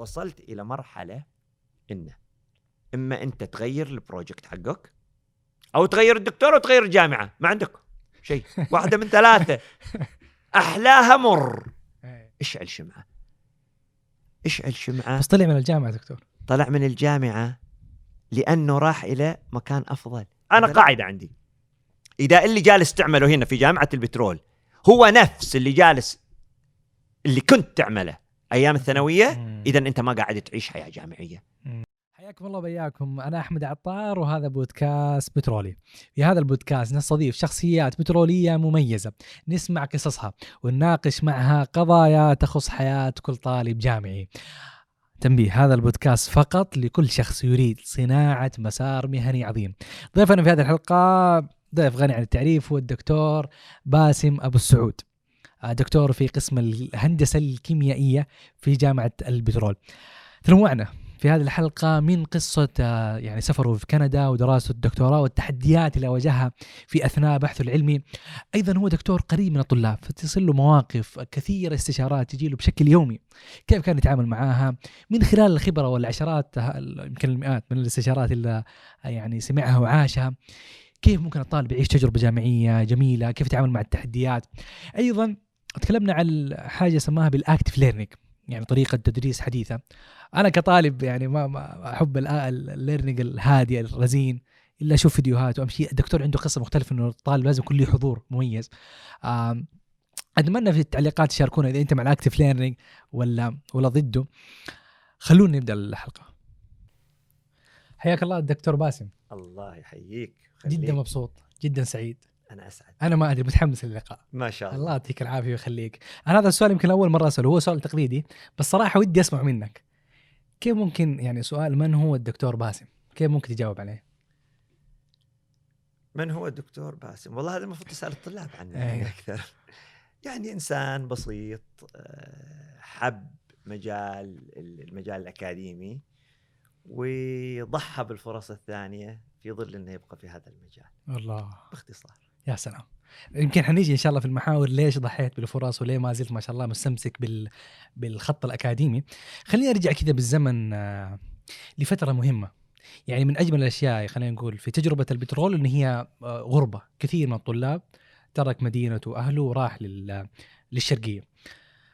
وصلت إلى مرحلة انه إما أنت تغير البروجكت حقك أو تغير الدكتور وتغير الجامعة ما عندك شيء واحدة من ثلاثة. أحلاها مر. إيه. اشعل شمعه اشعل شمعه بس طلع من الجامعة دكتور. طلع من الجامعة لأنه راح إلى مكان أفضل. أنا؟ قاعدة عندي. إذا اللي جالس تعمله هنا في جامعة البترول هو نفس اللي جالس اللي كنت تعمله. أيام الثانوية. اذا أنت ما قاعد تعيش حياة جامعية. حياكم الله وبياكم أنا أحمد عطار وهذا بودكاست بترولي. في هذا البودكاست نستضيف شخصيات بترولية مميزة. نسمع قصصها ونناقش معها قضايا تخص حياة كل طالب جامعي. تنبيه هذا البودكاست فقط لكل شخص يريد صناعة مسار مهني عظيم. ضيفنا في هذه الحلقة ضيف غني عن التعريف هو الدكتور باسم أبو السعود. دكتور في قسم الهندسة الكيميائية في جامعة البترول. تنوعنا في هذه الحلقة من قصة آه، يعني سفره في كندا ودراسة الدكتوراه والتحديات اللي واجهها في أثناء بحثه العلمي أيضا هو دكتور قريب من الطلاب فتصل له مواقف كثيرة استشارات تجي له بشكل يومي. كيف كان يتعامل معاها؟ من خلال الخبرة والعشرات آه، يمكن المئات من الاستشارات اللي آه، يعني سمعها وعاشها. كيف ممكن الطالب يعيش تجربة جامعية جميلة؟ كيف يتعامل مع التحديات؟ أيضا تكلمنا عن حاجة سماها بال active learning يعني طريقة تدريس حديثة. أنا كطالب يعني ما, ما أحب ال learning الهادي الرزين إلا أشوف فيديوهات وأمشي. الدكتور عنده قصة مختلفة إنه الطالب لازم يكون له حضور مميز. أتمنى في التعليقات تشاركونا إذا أنت مع ال active learning ولا ولا ضده. خلونا نبدأ الحلقة. حياك الله الدكتور باسم. الله يحييك. جدا خليك. مبسوط. جدا سعيد. أنا أسعد. أنا ما أدري متحمس للقاء ما شاء الله. الله يعطيك العافية ويخليك. أنا هذا السؤال يمكن أول مرة أسأله هو سؤال تقليدي بس صراحة ودي أسمع منك. كيف ممكن يعني سؤال من هو الدكتور باسم؟ كيف ممكن تجاوب عليه؟ من هو الدكتور باسم؟ والله هذا المفروض تسأل الطلاب عنه. يعني أكثر. يعني إنسان بسيط آه، حب مجال المجال الأكاديمي وضحى بالفرص الثانية في ظل إنه يبقى في هذا المجال. الله. باختصار. يا سلام. يمكن حنيجي إن شاء الله في المحاور ليش ضحيت بالفرص وليه ما زلت ما شاء الله مستمسك بال بالخط الأكاديمي. خليني أرجع كذا بالزمن آه، لفترة مهمة. يعني من أجمل الأشياء خلينا نقول في تجربة البترول إن هي آه، غربة. كثير من الطلاب ترك مدينته وأهله وراح لل للشرقية.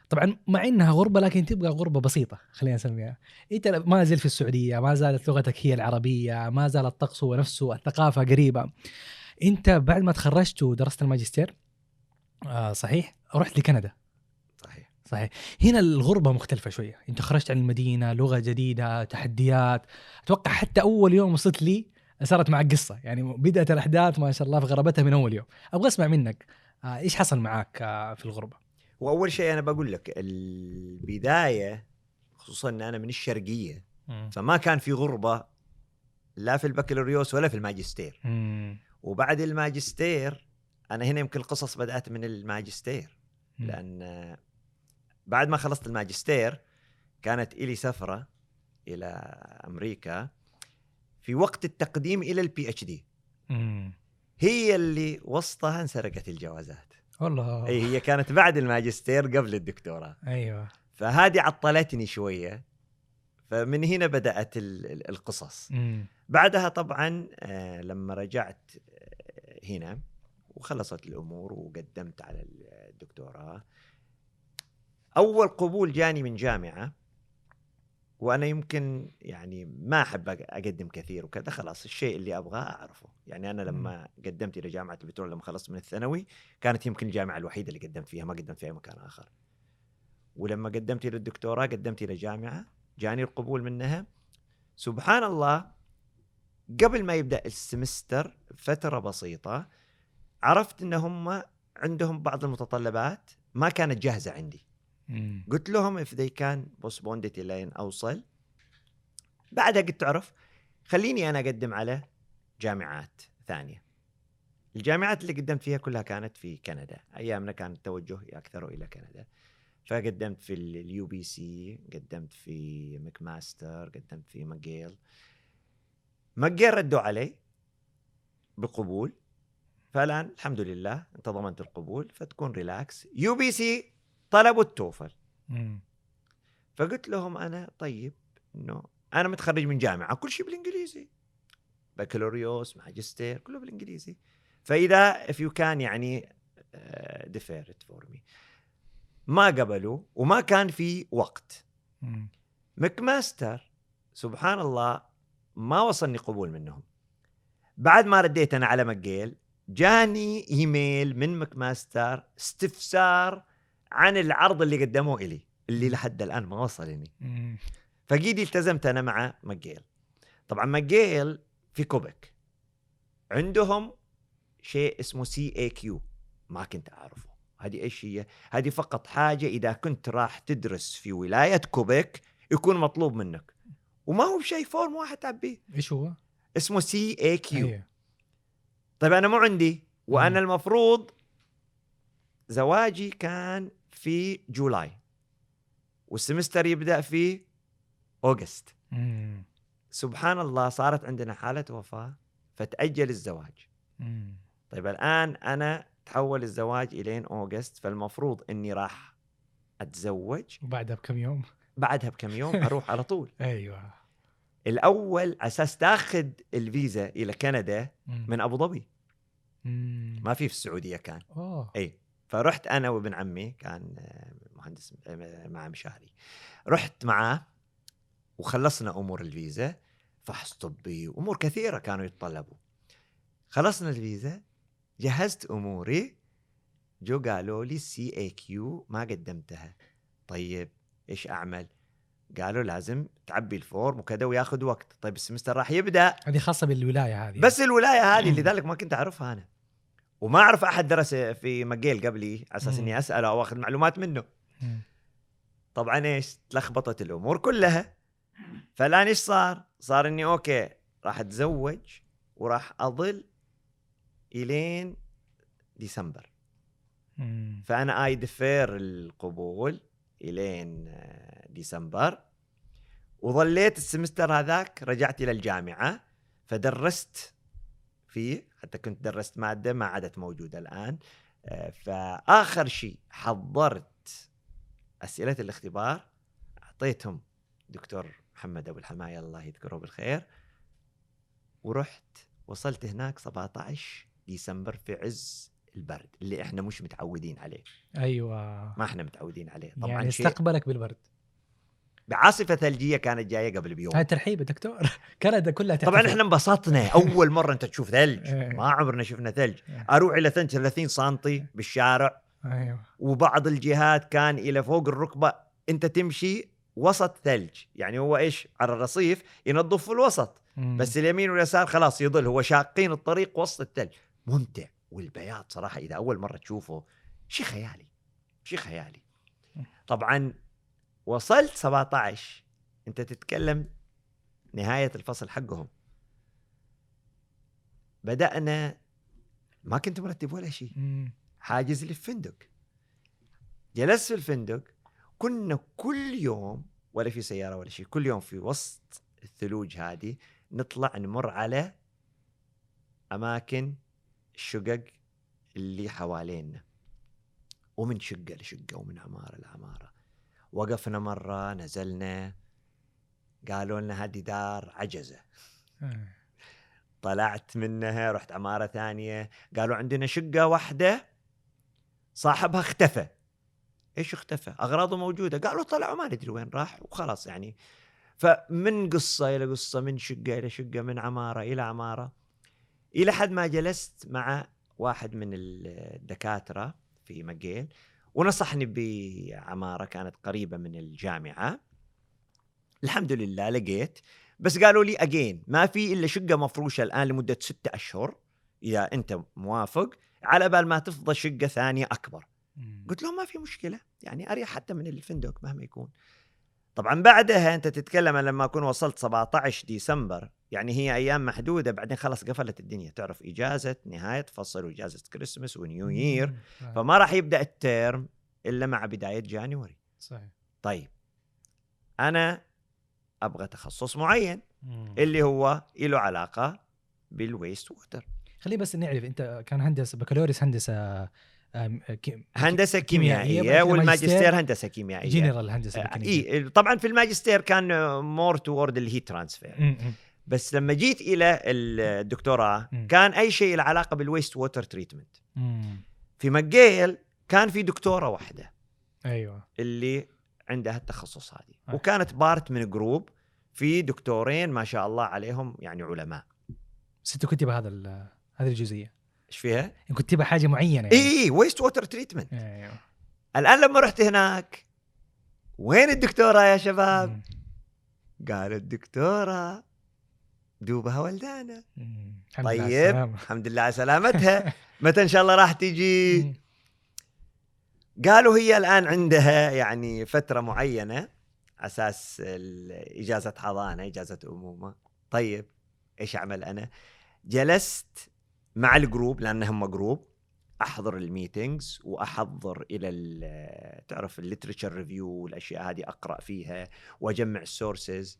طبعا مع إنها غربة لكن تبقى غربة بسيطة خلينا نسميها. أنت ما زلت في السعودية ما زالت لغتك هي العربية ما زال الطقس هو نفسه الثقافة قريبة. انت بعد ما تخرجت ودرست الماجستير آه صحيح؟ رحت لكندا. صحيح. صحيح. هنا الغربة مختلفة شوية. انت خرجت عن المدينة لغة جديدة تحديات. أتوقع حتى أول يوم وصلت لي صارت معك قصة. يعني بدأت الأحداث ما شاء الله في غرابتها من أول يوم. أبغى أسمع منك آه إيش حصل معك آه في الغربة؟ وأول شيء أنا بقول لك البداية خصوصا إن أنا من الشرقية فما كان في غربة لا في البكالوريوس ولا في الماجستير. مم. وبعد الماجستير أنا هنا يمكن القصص بدأت من الماجستير. لأن بعد ما خلصت الماجستير كانت إلي سفرة إلى أمريكا في وقت التقديم إلى ال PhD. هي اللي وسطها انسرقت الجوازات والله أي هي كانت بعد الماجستير قبل الدكتوراه أيوه فهذه عطلتني شوية فمن هنا ال- القصص مم. بعدها طبعا آه، لما رجعت هنا وخلصت الأمور وقدمت على الدكتوراه. أول قبول جاني من جامعة وأنا يمكن يعني ما أحب أقدم كثير وكذا خلاص الشيء اللي أبغاه أعرفه. يعني أنا لما قدمت إلى جامعة البترول لما خلصت من الثانوي كانت يمكن الجامعة الوحيدة اللي قدمت فيها ما قدمت في أي مكان آخر. ولما قدمت إلى الدكتوراه قدمت إلى جامعة جاني القبول منها. سبحان الله قبل ما يبدأ السمستر فترة بسيطة عرفت إن هم عندهم بعض المتطلبات ما كانت جاهزة عندي. مم. قلت لهم they can postpone it لين أوصل. بعدها قلت تعرف خليني أنا أقدم على جامعات ثانية. الجامعات اللي قدمت فيها كلها كانت في كندا. أيامنا كان التوجه أكثر إلى كندا. فقدمت في ال UBC قدمت في McMaster قدمت في ماجيل. ماجيل ردوا علي بقبول. فالآن الحمد لله انت ضمنت القبول فتكون relax UBC طلبوا ال TOEFL. مم. فقلت لهم أنا طيب إنه أنا متخرج من جامعة كل شيء بالإنجليزي. بكالوريوس ماجستير كله بالإنجليزي. فإذا if you can يعني it for me. ما قبلوا وما كان في وقت. مم. McMaster سبحان الله ما وصلني قبول منهم. بعد ما رديت أنا على ماجيل جاني إيميل من McMaster استفسار عن العرض اللي قدموه إلي اللي لحد الآن ما وصلني. ف already التزمت أنا مع ماجيل. طبعا ماجيل في كوبك. عندهم شيء اسمه CAQ ما كنت أعرفه. هذه إيش هي؟ هذه فقط حاجة إذا كنت راح تدرس في ولاية كوبك يكون مطلوب منك. وما هو شيء form واحد تعبيه إيش هو؟ اسمه CAQ أيوه. طيب أنا مو عندي وأنا مم. المفروض زواجي كان في July وال semester يبدأ في August مم. سبحان الله صارت عندنا حالة وفاة فتأجل الزواج مم. طيب الآن أنا تحول الزواج إلين أوغست فالمفروض إني راح أتزوج وبعدها بكم يوم بعدها بكم يوم أروح على طول. أيوه. الأول أساس تاخذ الفيزا إلى كندا. من أبو ظبي. ما في في السعودية كان. أوه. إي. فرحت أنا وابن عمي كان آه، مهندس آه، مع مشاري رحت معاه وخلصنا أمور الفيزا. فحص طبي وأمور كثيرة كانوا يتطلبوا. خلصنا الفيزا جهزت أموري. جو قالوا لي CAQ ما قدمتها. طيب إيش أعمل؟ قالوا لازم تعبي ال form وكذا وياخذ وقت. طيب ال semester راح يبدأ. هذه خاصة بالولاية هذه. بس الولاية هذه لذلك ما كنت أعرفها أنا. وما أعرف أحد درس في مجيل قبلي على أساس. إني أسأله أو أخذ معلومات منه. مم. طبعا إيش؟ تلخبطت الأمور كلها. فالان إيش صار؟ صار إني okay راح أتزوج وراح أظل إلين ديسمبر. مم. فأنا I defer القبول. إلين آه، ديسمبر. وظليت ال semester هذاك رجعت إلى الجامعة فدرست فيه حتى كنت درست مادة ما عادت موجودة الآن. آه، فآخر شيء حضرت أسئلة الاختبار أعطيتهم دكتور محمد أبو الحماية الله يذكره بالخير. ورحت وصلت هناك 17 ديسمبر في عز البرد اللي إحنا مش متعودين عليه. أيوه. ما إحنا متعودين عليه. طبعا يعني استقبلك بالبرد. بعاصفة ثلجية كانت جاية قبل بيوم. هاي ترحيب يا دكتور. كندا كلها طبعا تحتفل. إحنا انبسطنا. أول مرة أنت تشوف ثلج. إيه. ما عمرنا شفنا ثلج. إيه. أروح إلى ثلج 30 سم بالشارع. أيوه. وبعض الجهات كان إلى فوق الركبة. أنت تمشي وسط ثلج. يعني هو إيش؟ على الرصيف ينظف في الوسط. مم. بس اليمين واليسار خلاص يضل هو شاقين الطريق وسط الثلج. ممتع. والبياض صراحة إذا أول مرة تشوفه شيء خيالي شيء خيالي. طبعا وصلت 17 أنت تتكلم نهاية الفصل حقهم. بدأنا ما كنت مرتب ولا شيء. حاجز لي في فندق. جلست في الفندق كنا كل يوم ولا في سيارة ولا شيء كل يوم في وسط الثلوج هذه نطلع نمر على أماكن الشقق اللي حوالينا. ومن شقة لشقة ومن عمارة لعمارة. وقفنا مرة نزلنا قالوا لنا هذه دار عجزة. آه. طلعت منها رحت عمارة ثانية قالوا عندنا شقة واحدة صاحبها اختفى. إيش اختفى؟ أغراضه موجودة. قالوا طلعوا ما ندري وين راح وخلاص يعني. فمن قصة إلى قصة من شقة إلى شقة من عمارة إلى عمارة إلى حد ما جلست مع واحد من الدكاترة في مقيل ونصحني بعمارة كانت قريبة من الجامعة. الحمد لله لقيت بس قالوا لي اجين ما في إلا شقة مفروشة الآن لمدة ستة أشهر إذا أنت موافق على بال ما تفضى شقة ثانية أكبر. قلت لهم ما في مشكلة يعني أريح حتى من الفندق مهما يكون. طبعا بعدها أنت تتكلم لما أكون وصلت 17 ديسمبر يعني هي أيام محدودة بعدين خلاص قفلت الدنيا. تعرف إجازة نهاية فصل وإجازة كريسمس ونيو يير. فما راح يبدأ الترم إلا مع بداية January صحيح. طيب. أنا أبغى تخصص معين مم. اللي هو له علاقة بال wastewater خليه بس نعرف أنت كان هندسه بكالوريوس هندسه هندسة كيميائية والماجستير ماجستير هندسة كيميائية جنرال هندسة آه، ميكانيكية اي طبعا في الماجستير كان more toward ال heat transfer. بس لما جيت إلى الدكتوراه. كان أي شيء له علاقة بال wastewater treatment. في ماجيل كان في دكتورة واحدة أيوه اللي عندها التخصص هذه آه. وكانت part من group في دكتورين ما شاء الله عليهم يعني علماء بس انت كنت بهذا هذه الجزئية إيش فيها؟ كنت تبغى حاجة معينة يعني اي اي waste water treatment أيوه الآن لما رحت هناك وين الدكتورة يا شباب؟ م. قالوا الدكتورة دوبها ولدانه طيب. الحمد لله على سلامتها متى إن شاء الله راح تجي. قالوا هي الآن عندها يعني فترة معينة أساس إجازة حضانة إجازة أمومة طيب إيش اعمل أنا جلست مع ال group لأن هم group. أحضر ال meetings وأحضر إلى ال- تعرف ال literature review والأشياء هذه أقرأ فيها وأجمع ال sources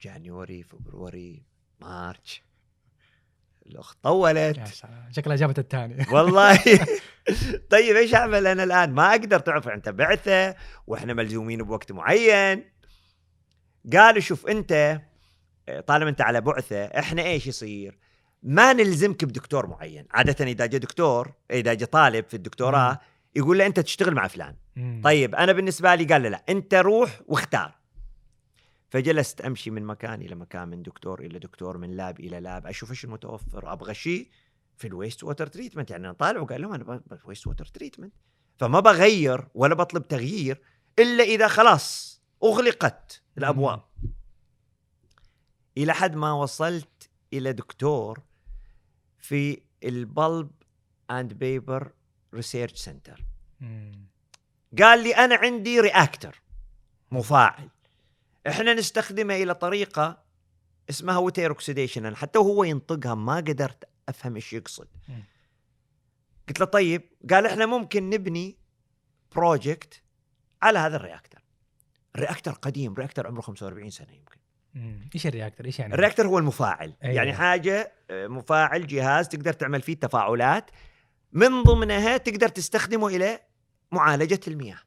جانيوري فبروري مارش. الأخت طولت. شكلها جابت الثاني والله. طيب إيش أعمل أنا الآن؟ ما أقدر تعرف أنت بعثة وإحنا ملزومين بوقت معين. قالوا شوف أنت طالما أنت على بعثة إحنا إيش يصير؟ ما نلزمك بدكتور معين، عادة إذا جاء دكتور إذا جاء طالب في الدكتوراه يقول له أنت تشتغل مع فلان. طيب أنا بالنسبة لي قال له لا أنت روح واختار. فجلست أمشي من مكان إلى مكان من دكتور إلى دكتور من lab إلى lab أشوف إيش المتوفر أبغى شيء في ال waste water treatment يعني أنا طالع وقال لهم أنا waste water treatment فما بغير ولا بطلب تغيير إلا إذا خلاص أغلقت الأبواب. إلى حد ما وصلت إلى دكتور في ال pulp and paper research center. قال لي أنا عندي reactor مفاعل إحنا نستخدمه إلى طريقة اسمها wet air oxidation حتى وهو ينطقها ما قدرت أفهم إيش يقصد مم. قلت له طيب قال إحنا ممكن نبني project على هذا ال reactor ال reactor قديم reactor عمره 45 سنة يمكن. إيش ال reactor؟ إيش يعني؟ ال reactor هو المفاعل. أيوة. يعني حاجة آه، مفاعل جهاز تقدر تعمل فيه تفاعلات من ضمنها تقدر تستخدمه إلى معالجة المياه.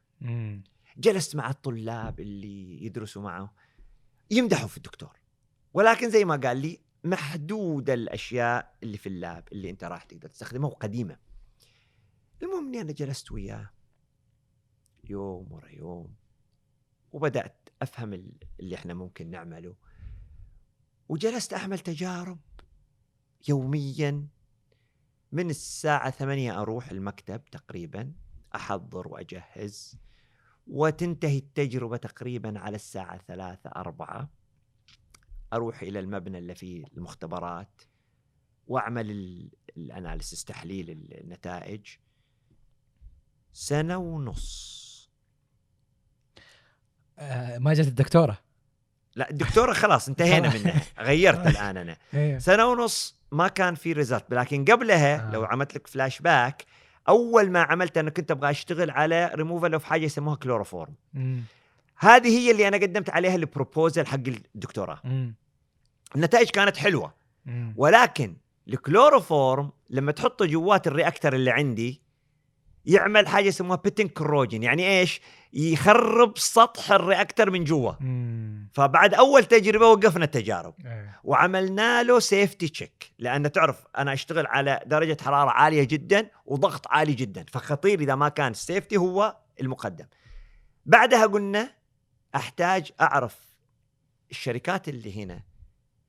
جلست مع الطلاب اللي يدرسوا معه. يمدحوا في الدكتور. ولكن زي ما قال لي محدودة الأشياء اللي في اللاب اللي أنت راح تقدر تستخدمها وقديمة. المهم أني أنا جلست وياه. يوم ورا يوم. وبدأت أفهم ال- اللي إحنا ممكن نعمله. وجلست أعمل تجارب يوميا من الساعة ثمانية أروح المكتب تقريبا أحضر وأجهز وتنتهي التجربة تقريبا على الساعة ثلاثة أربعة. أروح إلى المبنى اللي فيه المختبرات وأعمل ال- الأناليسيس تحليل النتائج. سنة ونص. آه ما جت الدكتورة لا الدكتورة خلاص انتهينا. منها غيرت الآن أنا أيوه سنة ونص ما كان في result لكن قبلها آه. لو عملت لك فلاش باك أول ما عملت أنا كنت أبغى أشتغل على ريموفال أوف حاجة يسموها كلوروفورم. هذه هي اللي أنا قدمت عليها ال proposal حق الدكتوراه. النتائج كانت حلوة. ولكن الكلوروفورم لما تحطه جوات ال reactor اللي عندي يعمل حاجة اسمها pitting corrosion يعني إيش يخرب سطح ال reactor من جوا. فبعد أول تجربة وقفنا التجارب إيه. وعملنا له safety check لأن تعرف أنا أشتغل على درجة حرارة عالية جدا وضغط عالي جدا فخطير إذا ما كان ال safety هو المقدم بعدها قلنا أحتاج أعرف الشركات اللي هنا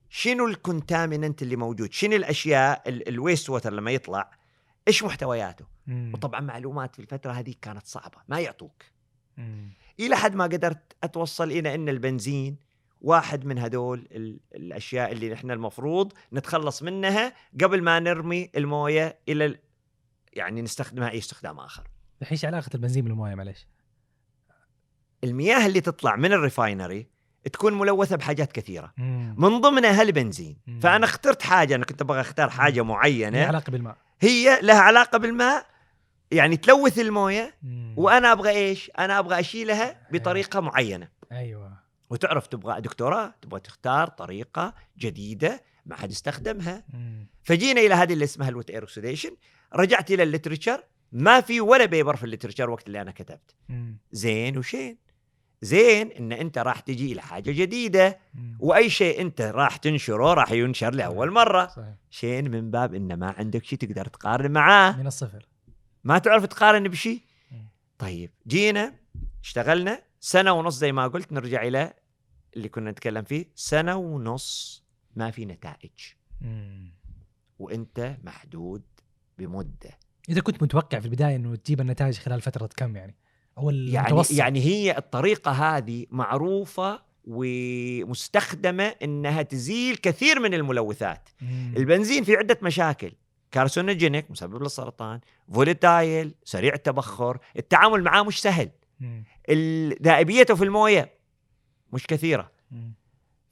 شنو ال contaminant اللي موجود شنو الأشياء ال waste water لما يطلع إيش محتوياته م. وطبعا معلومات في الفترة هذه كانت صعبة ما يعطوك م. إلى حد ما قدرت أتوصل إلى إن البنزين واحد من هدول ال- الأشياء اللي نحن المفروض نتخلص منها قبل ما نرمي الموية إلى ال- يعني نستخدمها اي استخدام آخر. الحين إيش علاقة البنزين بالموية معلش؟ المياه اللي تطلع من الريفاينري تكون ملوثة بحاجات كثيرة م. من ضمنها البنزين مم. فأنا اخترت حاجة أنا كنت أبغى أختار حاجة لها معينة علاقة بالماء هي لها علاقة بالماء يعني تلوث الموية. وأنا أبغى إيش؟ أنا أبغى أشيلها بطريقة معينة. أيوه وتعرف تبغى دكتوراه تبغى تختار طريقة جديدة ما حد استخدمها. فجينا إلى هذه اللي اسمها ال wet air oxidation رجعت إلى ال literature ما في ولا paper في ال literature وقت اللي أنا كتبت مم. زين وشين زين إن أنت راح تجي إلى حاجة جديده. وأي شيء أنت راح تنشره راح ينشر لأول مرة. صحيح. شين من باب إن ما عندك شيء تقدر تقارن معاه. من الصفر. ما تعرف تقارن بشيء. طيب جينا اشتغلنا سنة ونص زي ما قلت نرجع إلى اللي كنا نتكلم فيه سنة ونص ما في نتائج. مم. وأنت محدود بمدة. إذا كنت متوقع في البداية إنه تجيب النتائج خلال فترة كم يعني؟ أو يعني المتوسط. يعني هي الطريقة هذه معروفة ومستخدمة إنها تزيل كثير من الملوثات. مم. البنزين في عدة مشاكل. carcinogenic مسبب للسرطان volatile سريع التبخر التعامل معاه مش سهل. ذائبيته في الموية مش كثيرة. مم.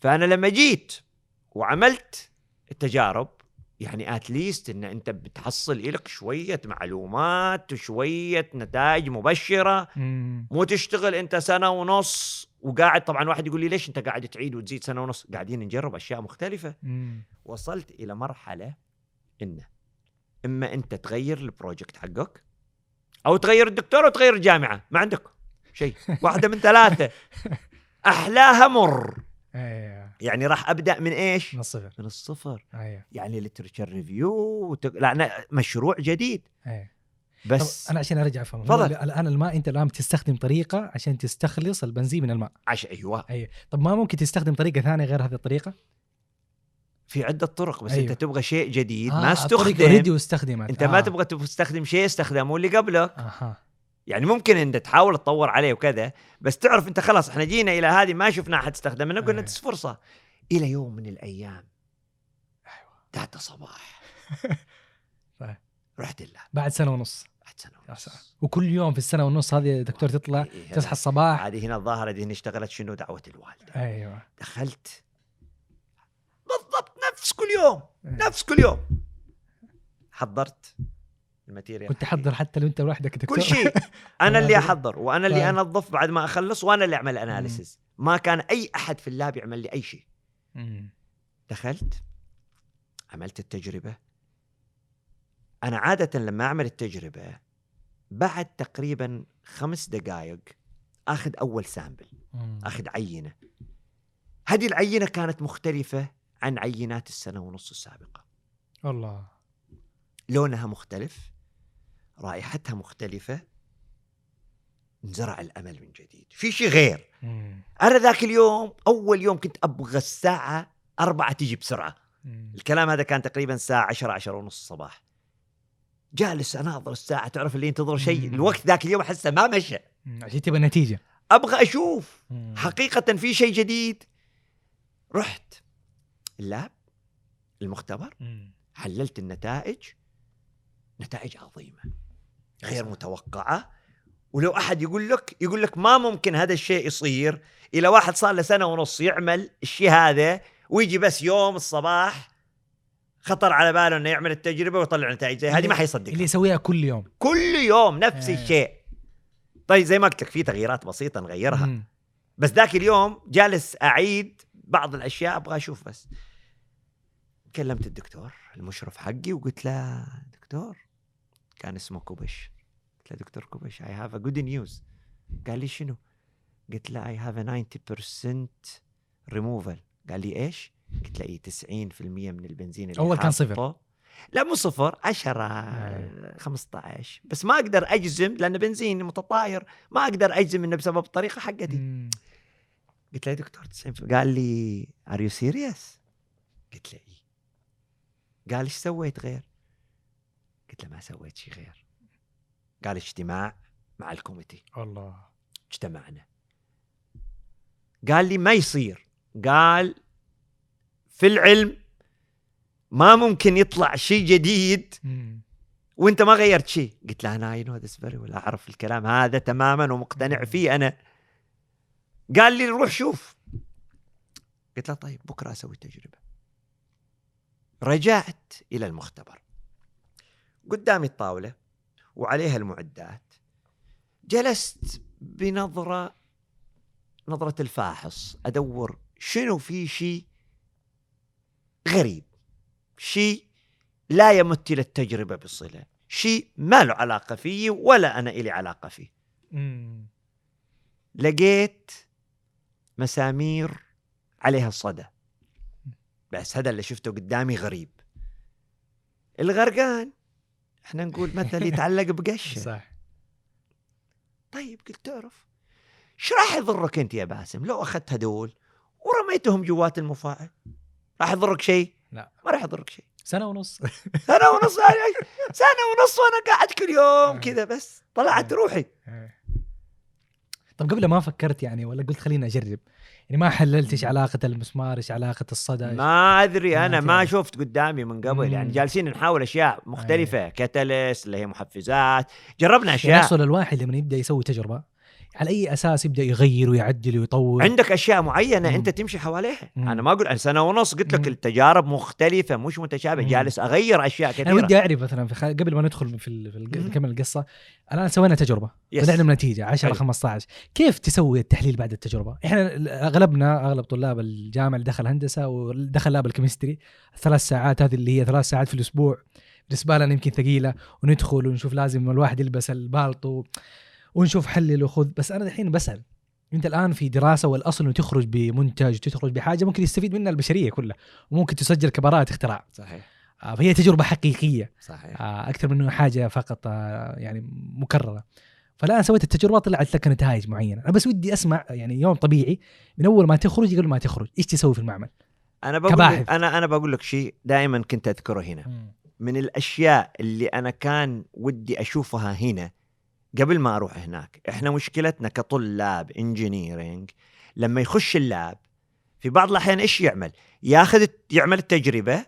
فأنا لما جيت وعملت التجارب يعني at least إن أنت بتحصل لك شوية معلومات وشوية نتائج مبشرة مم. مو تشتغل أنت سنة ونص وقاعد طبعا واحد يقول لي ليش أنت قاعد تعيد وتزيد سنة ونص؟ قاعدين نجرب أشياء مختلفة. مم. وصلت إلى مرحلة انه إما أنت تغير ال project حقك أو تغير الدكتور أو تغير الجامعة ما عندك شيء. واحدة من ثلاثة. أحلاها مر. أيوه يعني راح أبدأ من إيش؟ من الصفر. من الصفر. أيوه. يعني literature review وت... لا مشروع جديد. أيوه. بس أنا عشان أرجع افهم تفضل. الآن الماء أنت الآن بتستخدم طريقة عشان تستخلص البنزين من الماء. عش أيوه. أيوه. طب ما ممكن تستخدم طريقة ثانية غير هذه الطريقة؟ في عدة طرق بس أيوة. انت تبغى شيء جديد آه ما استخدم. اوريدي أنت آه. ما تبغى تستخدم شيء استخدمه اللي قبلك. أها. يعني ممكن انت تحاول تطور عليه وكذا بس تعرف انت خلاص إحنا جينا إلى هذه ما شفنا احد استخدم منها قلنا أيوة. تس فرصة إلى يوم من الأيام. أيوه. ذات صباح. طيب. رحت لله. بعد سنة ونص. بعد سنة ونص. وكل يوم في السنة ونص هذه دكتور تطلع إيه، تصحى الصباح. هذه هنا الظاهرة دي هنا اشتغلت شنو دعوة الوالدة. أيوه. دخلت. بالضبط نفس كل يوم. أيوة. نفس كل يوم. حضرت. ال material. كنت تحضر حتى لو أنت لوحدك دكتور. كل شيء. أنا اللي. أحضر وأنا اللي طيب. أنظف بعد ما أخلص وأنا اللي أعمل analysis ما كان أي أحد في ال lab يعمل لي أي شيء. دخلت عملت التجربة. أنا عادة لما أعمل التجربة بعد تقريبا خمس دقائق آخذ أول سامبل. آخذ عينة. هذه العينة كانت مختلفة عن عينات السنة ونص السابقة. والله لونها مختلف. رائحتها مختلفة انزرع الأمل من جديد في شيء غير مم. أنا ذاك اليوم أول يوم كنت أبغى الساعة أربعة تيجي بسرعة مم. الكلام هذا كان تقريبا الساعة 10 10 ونص الصباح جالس أناظر الساعة تعرف اللي ينتظر شيء. الوقت ذاك اليوم أحسه ما مشى. عشان تبغى نتيجة أبغى أشوف مم. حقيقة في شيء جديد رحت اللاب المختبر مم. حللت النتائج نتائج عظيمة غير متوقعة. ولو أحد يقول لك يقول لك ما ممكن هذا الشيء يصير إلى واحد صار له سنة ونص يعمل الشيء هذا ويجي بس يوم الصباح خطر على باله إنه يعمل التجربة ويطلع نتائج. زي هذه ما حيصدق اللي يسويها كل يوم. كل يوم نفس إيه. الشيء. طيب زي ما قلت لك في تغييرات بسيطة نغيرها. مم. بس ذاك اليوم جالس أعيد بعض الأشياء أبغى أشوف بس. كلمت الدكتور المشرف حقي وقلت له دكتور كان اسمه كوبش قلت له دكتور كوبش I have a good news قال لي شنو؟ قلت له I have a 90% ريموفال قال لي إيش؟ قلت له إي 90% من البنزين اللي أول كان صفر. لا مو صفر 10 أي. 15 بس ما أقدر أجزم لأن بنزين متطاير ما أقدر أجزم إنه بسبب الطريقة حقتي مم. قلت له يا دكتور 90 قال لي are you serious؟ قلت له إي قال إيش سويت غير؟ قلت له ما سويت شيء غير. قال اجتماع مع ال committee. والله اجتمعنا. قال لي ما يصير. قال في العلم ما ممكن يطلع شيء جديد. وانت ما غيرت شيء قلت له أنا I know this very well أنا أعرف الكلام هذا تماما ومقتنع فيه أنا. قال لي روح شوف. قلت له طيب بكرة أسوي تجربة. رجعت إلى المختبر. قدامي الطاولة وعليها المعدات جلست بنظرة نظرة الفاحص أدور شنو في شيء غريب شيء لا يمت إلى التجربة بصلة شيء ما له علاقة فيه ولا أنا إلي علاقة فيه. مم. لقيت مسامير عليها الصدى بس هذا اللي شفته قدامي غريب. الغرقان إحنا نقول مثل يتعلق بقشة. صح. طيب قلت تعرف إيش راح يضرك أنت يا باسم؟ لو أخذت هدول ورميتهم جوات المفاعل راح يضرك شيء؟ لا. ما راح يضرك شيء. سنة ونص. سنة ونص؟ سنة ونص وأنا قاعد كل يوم كذا بس. طلعت روحي. طب قبل ما فكرت يعني ولا قلت خليني أجرب يعني ما حللت إيش علاقة المسمار إيش علاقة الصدى ما أدري أنا ما. شفت قدامي من قبل مم. يعني جالسين نحاول أشياء مختلفة كتلس اللي هي محفزات جربنا أشياء يحصل الواحد لما يبدأ يسوي تجربة على أي أساس يبدأ يغير ويعدل ويطور عندك أشياء معينة مم. أنت تمشي حواليها مم. أنا ما أقول أنا سنة ونص قلت لك مم. التجارب مختلفة مش متشابه مم. جالس أغير أشياء أنا كثيرة ودي أعرف مثلا في خل... قبل ما ندخل في. نكمل القصة الآن سوينا تجربة يس. طلعنا من نتيجة 10 حلو. 15 كيف تسوي التحليل بعد التجربة؟ إحنا أغلبنا أغلب طلاب الجامعة اللي دخل هندسة ودخل لاب الكيمستري الثلاث ساعات هذه اللي هي ثلاث ساعات في الأسبوع بالنسبة لنا يمكن ثقيلة وندخل ونشوف لازم الواحد يلبس البالطو ونشوف حلل وخذ بس أنا الحين بسأل. أنت الآن في دراسة والأصل إنه تخرج بمنتج تخرج بحاجة ممكن يستفيد منها البشرية كلها. وممكن تسجل كبراءه اختراع. صحيح. آه، فهي تجربة حقيقية. صحيح. آه، أكثر من حاجة فقط آه، يعني مكررة. فالآن سويت التجربة طلعت لك نتائج معينة. أنا بس ودي أسمع يعني يوم طبيعي من أول ما تخرج قبل ما تخرج إيش تسوي في المعمل؟ أنا بقول كباحث. أنا أنا بقول لك شيء دائما كنت أذكره هنا. من الأشياء اللي أنا كان ودي أشوفها هنا قبل ما أروح هناك إحنا مشكلتنا كطلاب engineering لما يخش ال lab في بعض الأحيان إيش يعمل؟ ياخذ يعمل التجربة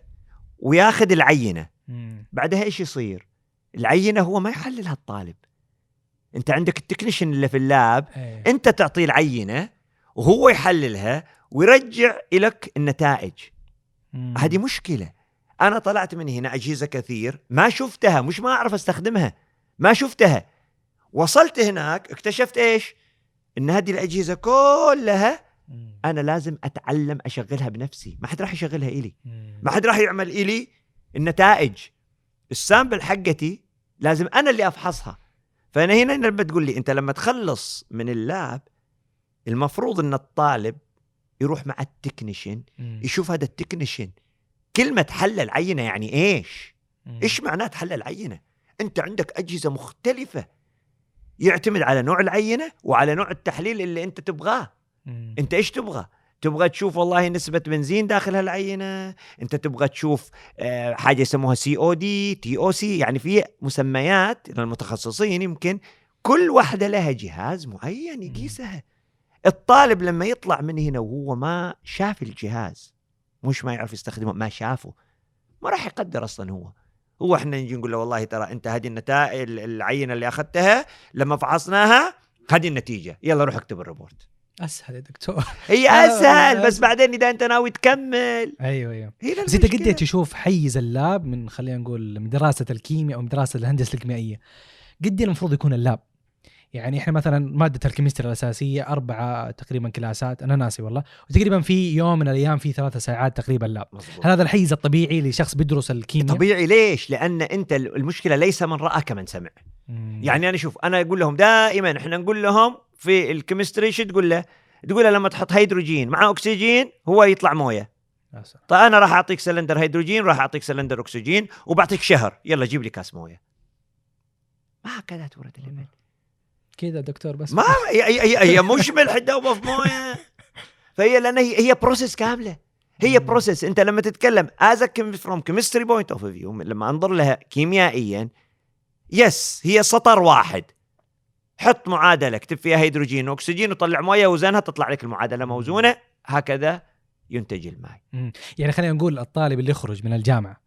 وياخذ العينة. بعدها إيش يصير؟ العينة هو ما يحللها الطالب. أنت عندك ال technician اللي في ال lab إيه. أنت تعطيه العينة وهو يحللها ويرجع لك النتائج. هذه مشكلة. أنا طلعت من هنا أجهزة كثير ما شفتها مش ما أعرف أستخدمها ما شفتها. وصلت هناك اكتشفت إيش إن هذه الأجهزة كلها. أنا لازم أتعلم أشغلها بنفسي ما حد راح يشغلها إلي. ما حد راح يعمل إلي النتائج ال sample حقتي لازم أنا اللي أفحصها فأنا هنا لما تقول لي أنت لما تخلص من ال lab المفروض إن الطالب يروح مع ال technician. يشوف هذا ال technician كلمة حلل عينة يعني إيش؟ إيش معناه تحلل عينة؟ أنت عندك أجهزة مختلفة يعتمد على نوع العينة وعلى نوع التحليل اللي أنت تبغاه، مم. أنت إيش تبغى؟ تبغى تشوف والله نسبة بنزين داخل هالعينة، أنت تبغى تشوف آه، حاجة يسموها سي أو دي، تي أو سي، يعني في مسميات للمتخصصين يمكن كل واحدة لها جهاز معين يقيسها. الطالب لما يطلع من هنا وهو ما شاف الجهاز مش ما يعرف يستخدمه ما شافه ما راح يقدر أصلا هو هو إحنا نجي نقول له والله ترى أنت هذه النتائج العينه اللي أخذتها لما فحصناها هذه النتيجة. يلا روح اكتب ال report. أسهل يا دكتور. هي أسهل. بس. بعدين إذا أنت ناوي تكمل. أيوه أيوه. بس أنت قد إيه تشوف حيز ال lab من خلينا نقول من دراسة الكيمياء أو من دراسة الهندسة الكيميائية؟ قد إيه المفروض يكون ال lab يعني إحنا مثلا مادة ال chemistry الأساسية أربعة تقريبا class ات أنا ناسي والله وتقريبا في يوم من الأيام في ثلاثة ساعات تقريبا lab مظبوط. هل هذا الحيز الطبيعي لشخص بيدرس الكيمياء طبيعي ليش؟ لأن أنت المشكلة ليس من رأى كمن سمع مم. يعني أنا شوف أنا أقول لهم دائما إحنا نقول لهم في ال chemistry شو تقول له؟ تقول له لما تحط هيدروجين مع أكسجين هو يطلع موية. طيب أنا راح أعطيك سلندر هيدروجين راح أعطيك سلندر أكسجين وبعطيك شهر يلا جيب لي كاس موية ما هكذا تورد الإبل كذا دكتور بس. ما هي هي, هي, مش ملح تدوبه في مويه فهي لأن هي, هي process كاملة. هي. process أنت لما تتكلم as from chemistry point of view لما أنظر لها كيميائيا yes هي سطر واحد. حط معادلة اكتب فيها هيدروجين واكسجين وطلع مويه وزنها تطلع لك المعادلة موزونة. هكذا ينتج الماء. يعني خلينا نقول الطالب اللي يخرج من الجامعة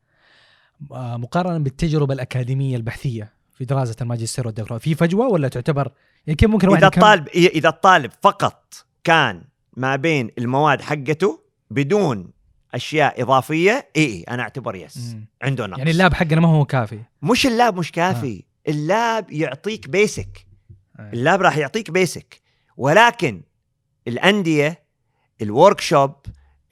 آه، مقارنة بالتجربة الأكاديمية البحثية في دراسة الماجستير والدكتوراه. في فجوة ولا تعتبر؟ يعني كيف ممكن واحد إذا الطالب إذا الطالب فقط كان ما بين المواد حقته بدون أشياء إضافية إي أنا أعتبر yes مم. عنده نقص. يعني اللاب حقنا ما هو كافي. مش ال lab مش كافي. ال lab يعطيك basic آه. ال lab راح يعطيك basic ولكن الأندية ال workshop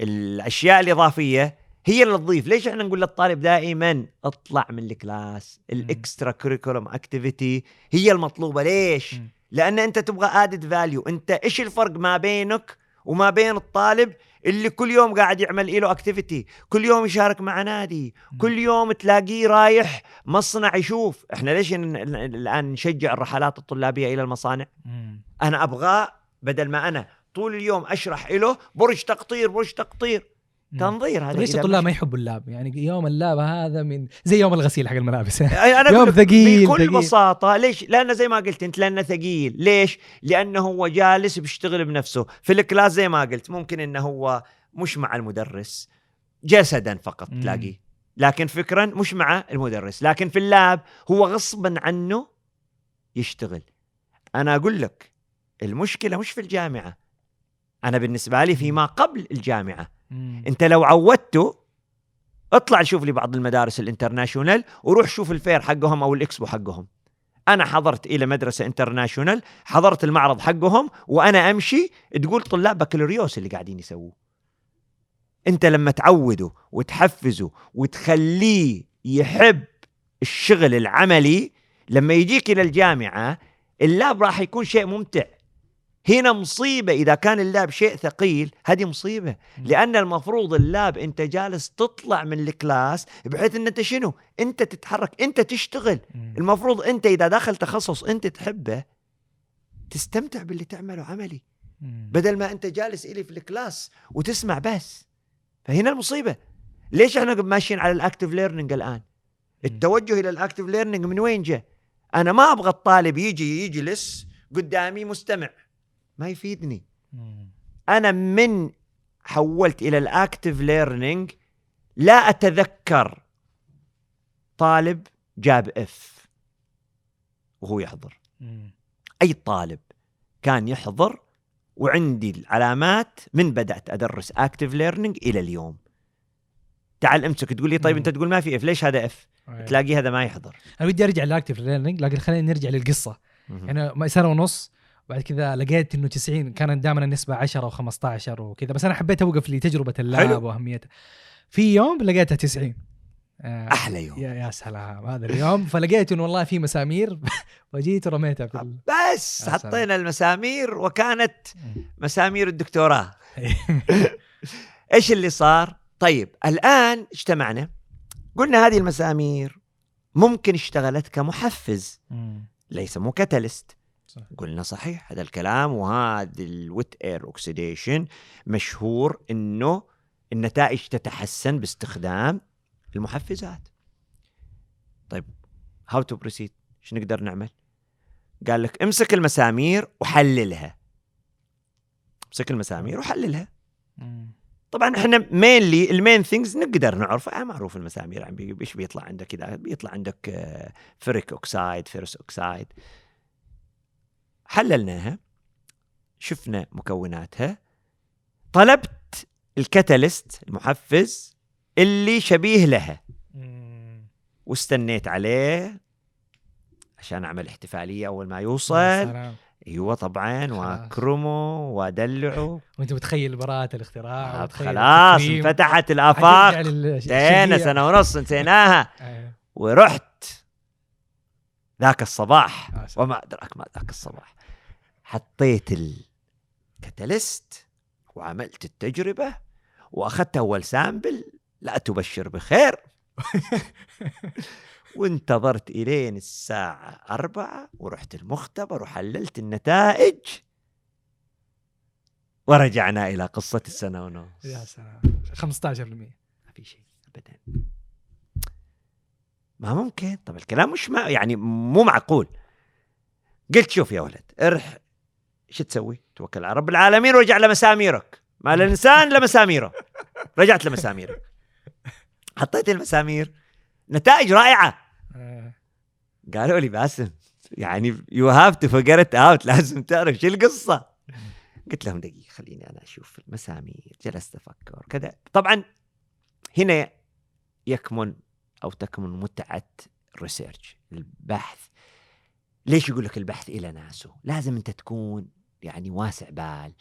الأشياء الإضافية هي اللي تضيف ليش إحنا نقول للطالب دائما اطلع من ال class؟ ال extra curriculum activity هي المطلوبة. ليش؟ مم. لأن أنت تبغى added value أنت إيش الفرق ما بينك وما بين الطالب اللي كل يوم قاعد يعمل له activity كل يوم يشارك مع نادي. كل يوم تلاقيه رايح مصنع يشوف. إحنا ليش الآن نشجع الرحلات الطلابية إلى المصانع. أنا أبغاه بدل ما أنا طول اليوم أشرح له برج تقطير برج تقطير. تنظير هذا ليش الطلاب ما يحبوا ال lab يعني يوم ال lab هذا من زي يوم الغسيل حق الملابس. أي أنا يوم ثقيل- بكل ثقيل. بساطة ليش؟ لأنه زي ما قلت أنت لأنه ثقيل. ليش؟ لأنه هو جالس بيشتغل بنفسه. في ال class زي ما قلت ممكن إنه هو مش مع المدرس. جسدا فقط. تلاقيه. لكن فكرا مش مع المدرس. لكن في ال lab هو غصبا عنه يشتغل. أنا أقول لك المشكلة مش في الجامعة. أنا بالنسبة لي فيما قبل الجامعة. مم. انت لو عودته اطلع شوف لي بعض المدارس ال international وروح شوف ال fair حقهم أو الإكسبو حقهم. أنا حضرت إلى مدرسة international حضرت المعرض حقهم وأنا أمشي تقول طلاب بكالوريوس اللي قاعدين يسووه. أنت لما تعوده وتحفزه وتخليه يحب الشغل العملي لما يجيك إلى الجامعة ال lab راح يكون شيء ممتع. هنا مصيبة. إذا كان ال lab شيء ثقيل هذه مصيبة. مم. لأن المفروض ال lab أنت جالس تطلع من ال class بحيث ان أنت شنو؟ أنت تتحرك أنت تشتغل. المفروض أنت إذا داخل تخصص أنت تحبه تستمتع باللي تعمله عملي. بدل ما أنت جالس إلي في ال class وتسمع بس. فهنا المصيبة. ليش إحنا ماشيين على ال active learning الآن؟ التوجه إلى ال active learning من وين جاء؟ أنا ما أبغى الطالب يجي يجلس قدامي مستمع. ما يفيدني. أنا من حولت إلى ال active learning لا أتذكر طالب جاب F وهو يحضر. أي طالب كان يحضر وعندي العلامات من بدأت أدرس active learning إلى اليوم تعال أمسك تقول لي طيب. أنت تقول ما في F ليش هذا F أيوة. تلاقي هذا ما يحضر أنا ودي أرجع لل active learning لكن خلينا نرجع للقصة يعني ما- سنة ونص بعد كذا لقيت إنه 90 كانت دائما النسبة 10 و15 وكذا بس أنا حبيت أوقف لتجربه ال lab حلو. وأهميتها. في يوم لقيتها 90 آه، أحلى يوم. يا يا سلام هذا اليوم. فلقيت إنه والله في مسامير. وجيت ورميتها في ال... بس. حطينا المسامير وكانت مسامير الدكتوراه. إيش اللي صار؟ طيب الآن اجتمعنا قلنا هذه المسامير ممكن اشتغلت كمحفز. ليس مو catalyst. صح. قلنا صحيح هذا الكلام وهذا ال wet air oxidation مشهور إنه النتائج تتحسن باستخدام المحفزات. طيب how to proceed إيش نقدر نعمل؟ قال لك امسك المسامير وحللها. امسك المسامير وحللها. مم. طبعا إحنا mainly ال main things نقدر نعرف آه معروف المسامير إيش بيطلع عندك اذا بيطلع عندك آه، ferric oxide ferrous oxide. حللناها شفنا مكوناتها طلبت الكاتاليست المحفز اللي شبيه لها. واستنيت عليه عشان أعمل احتفالية أول ما يوصل. أيوه طبعا. وأكرمه وأدلعه وأنت متخيل براءة الاختراع آه، خلاص. انفتحت الآفاق لل- انتهينا. سنة ونص نسيناها أيوة. ورحت ذاك الصباح آه،. وما أدراك ما ذاك الصباح حطيت ال catalyst وعملت التجربة وأخذت أول sample لا تبشر بخير. وانتظرت إلين الساعة أربعة ورحت المختبر وحللت النتائج. ورجعنا إلى قصة السنة ونص يا سلام. 15% ما في شيء ابدا. ما ممكن؟ طب الكلام مش ما يعني مو معقول. قلت شوف يا ولد ارح شو تسوي؟ توكل على رب العالمين ورجع لمساميرك. ما الإنسان لمساميره. رجعت لمساميرك. حطيت المسامير. نتائج رائعة. آه. قالوا لي باسم. يعني you have to figure it out لازم تعرف شو القصة. قلت لهم دقيقة خليني أنا أشوف المسامير. جلست أفكر كذا. طبعا هنا يكمن أو تكمن متعة الريسيرش البحث. ليش يقول لك البحث إلى ناسه؟ لازم أنت تكون يعني واسع بال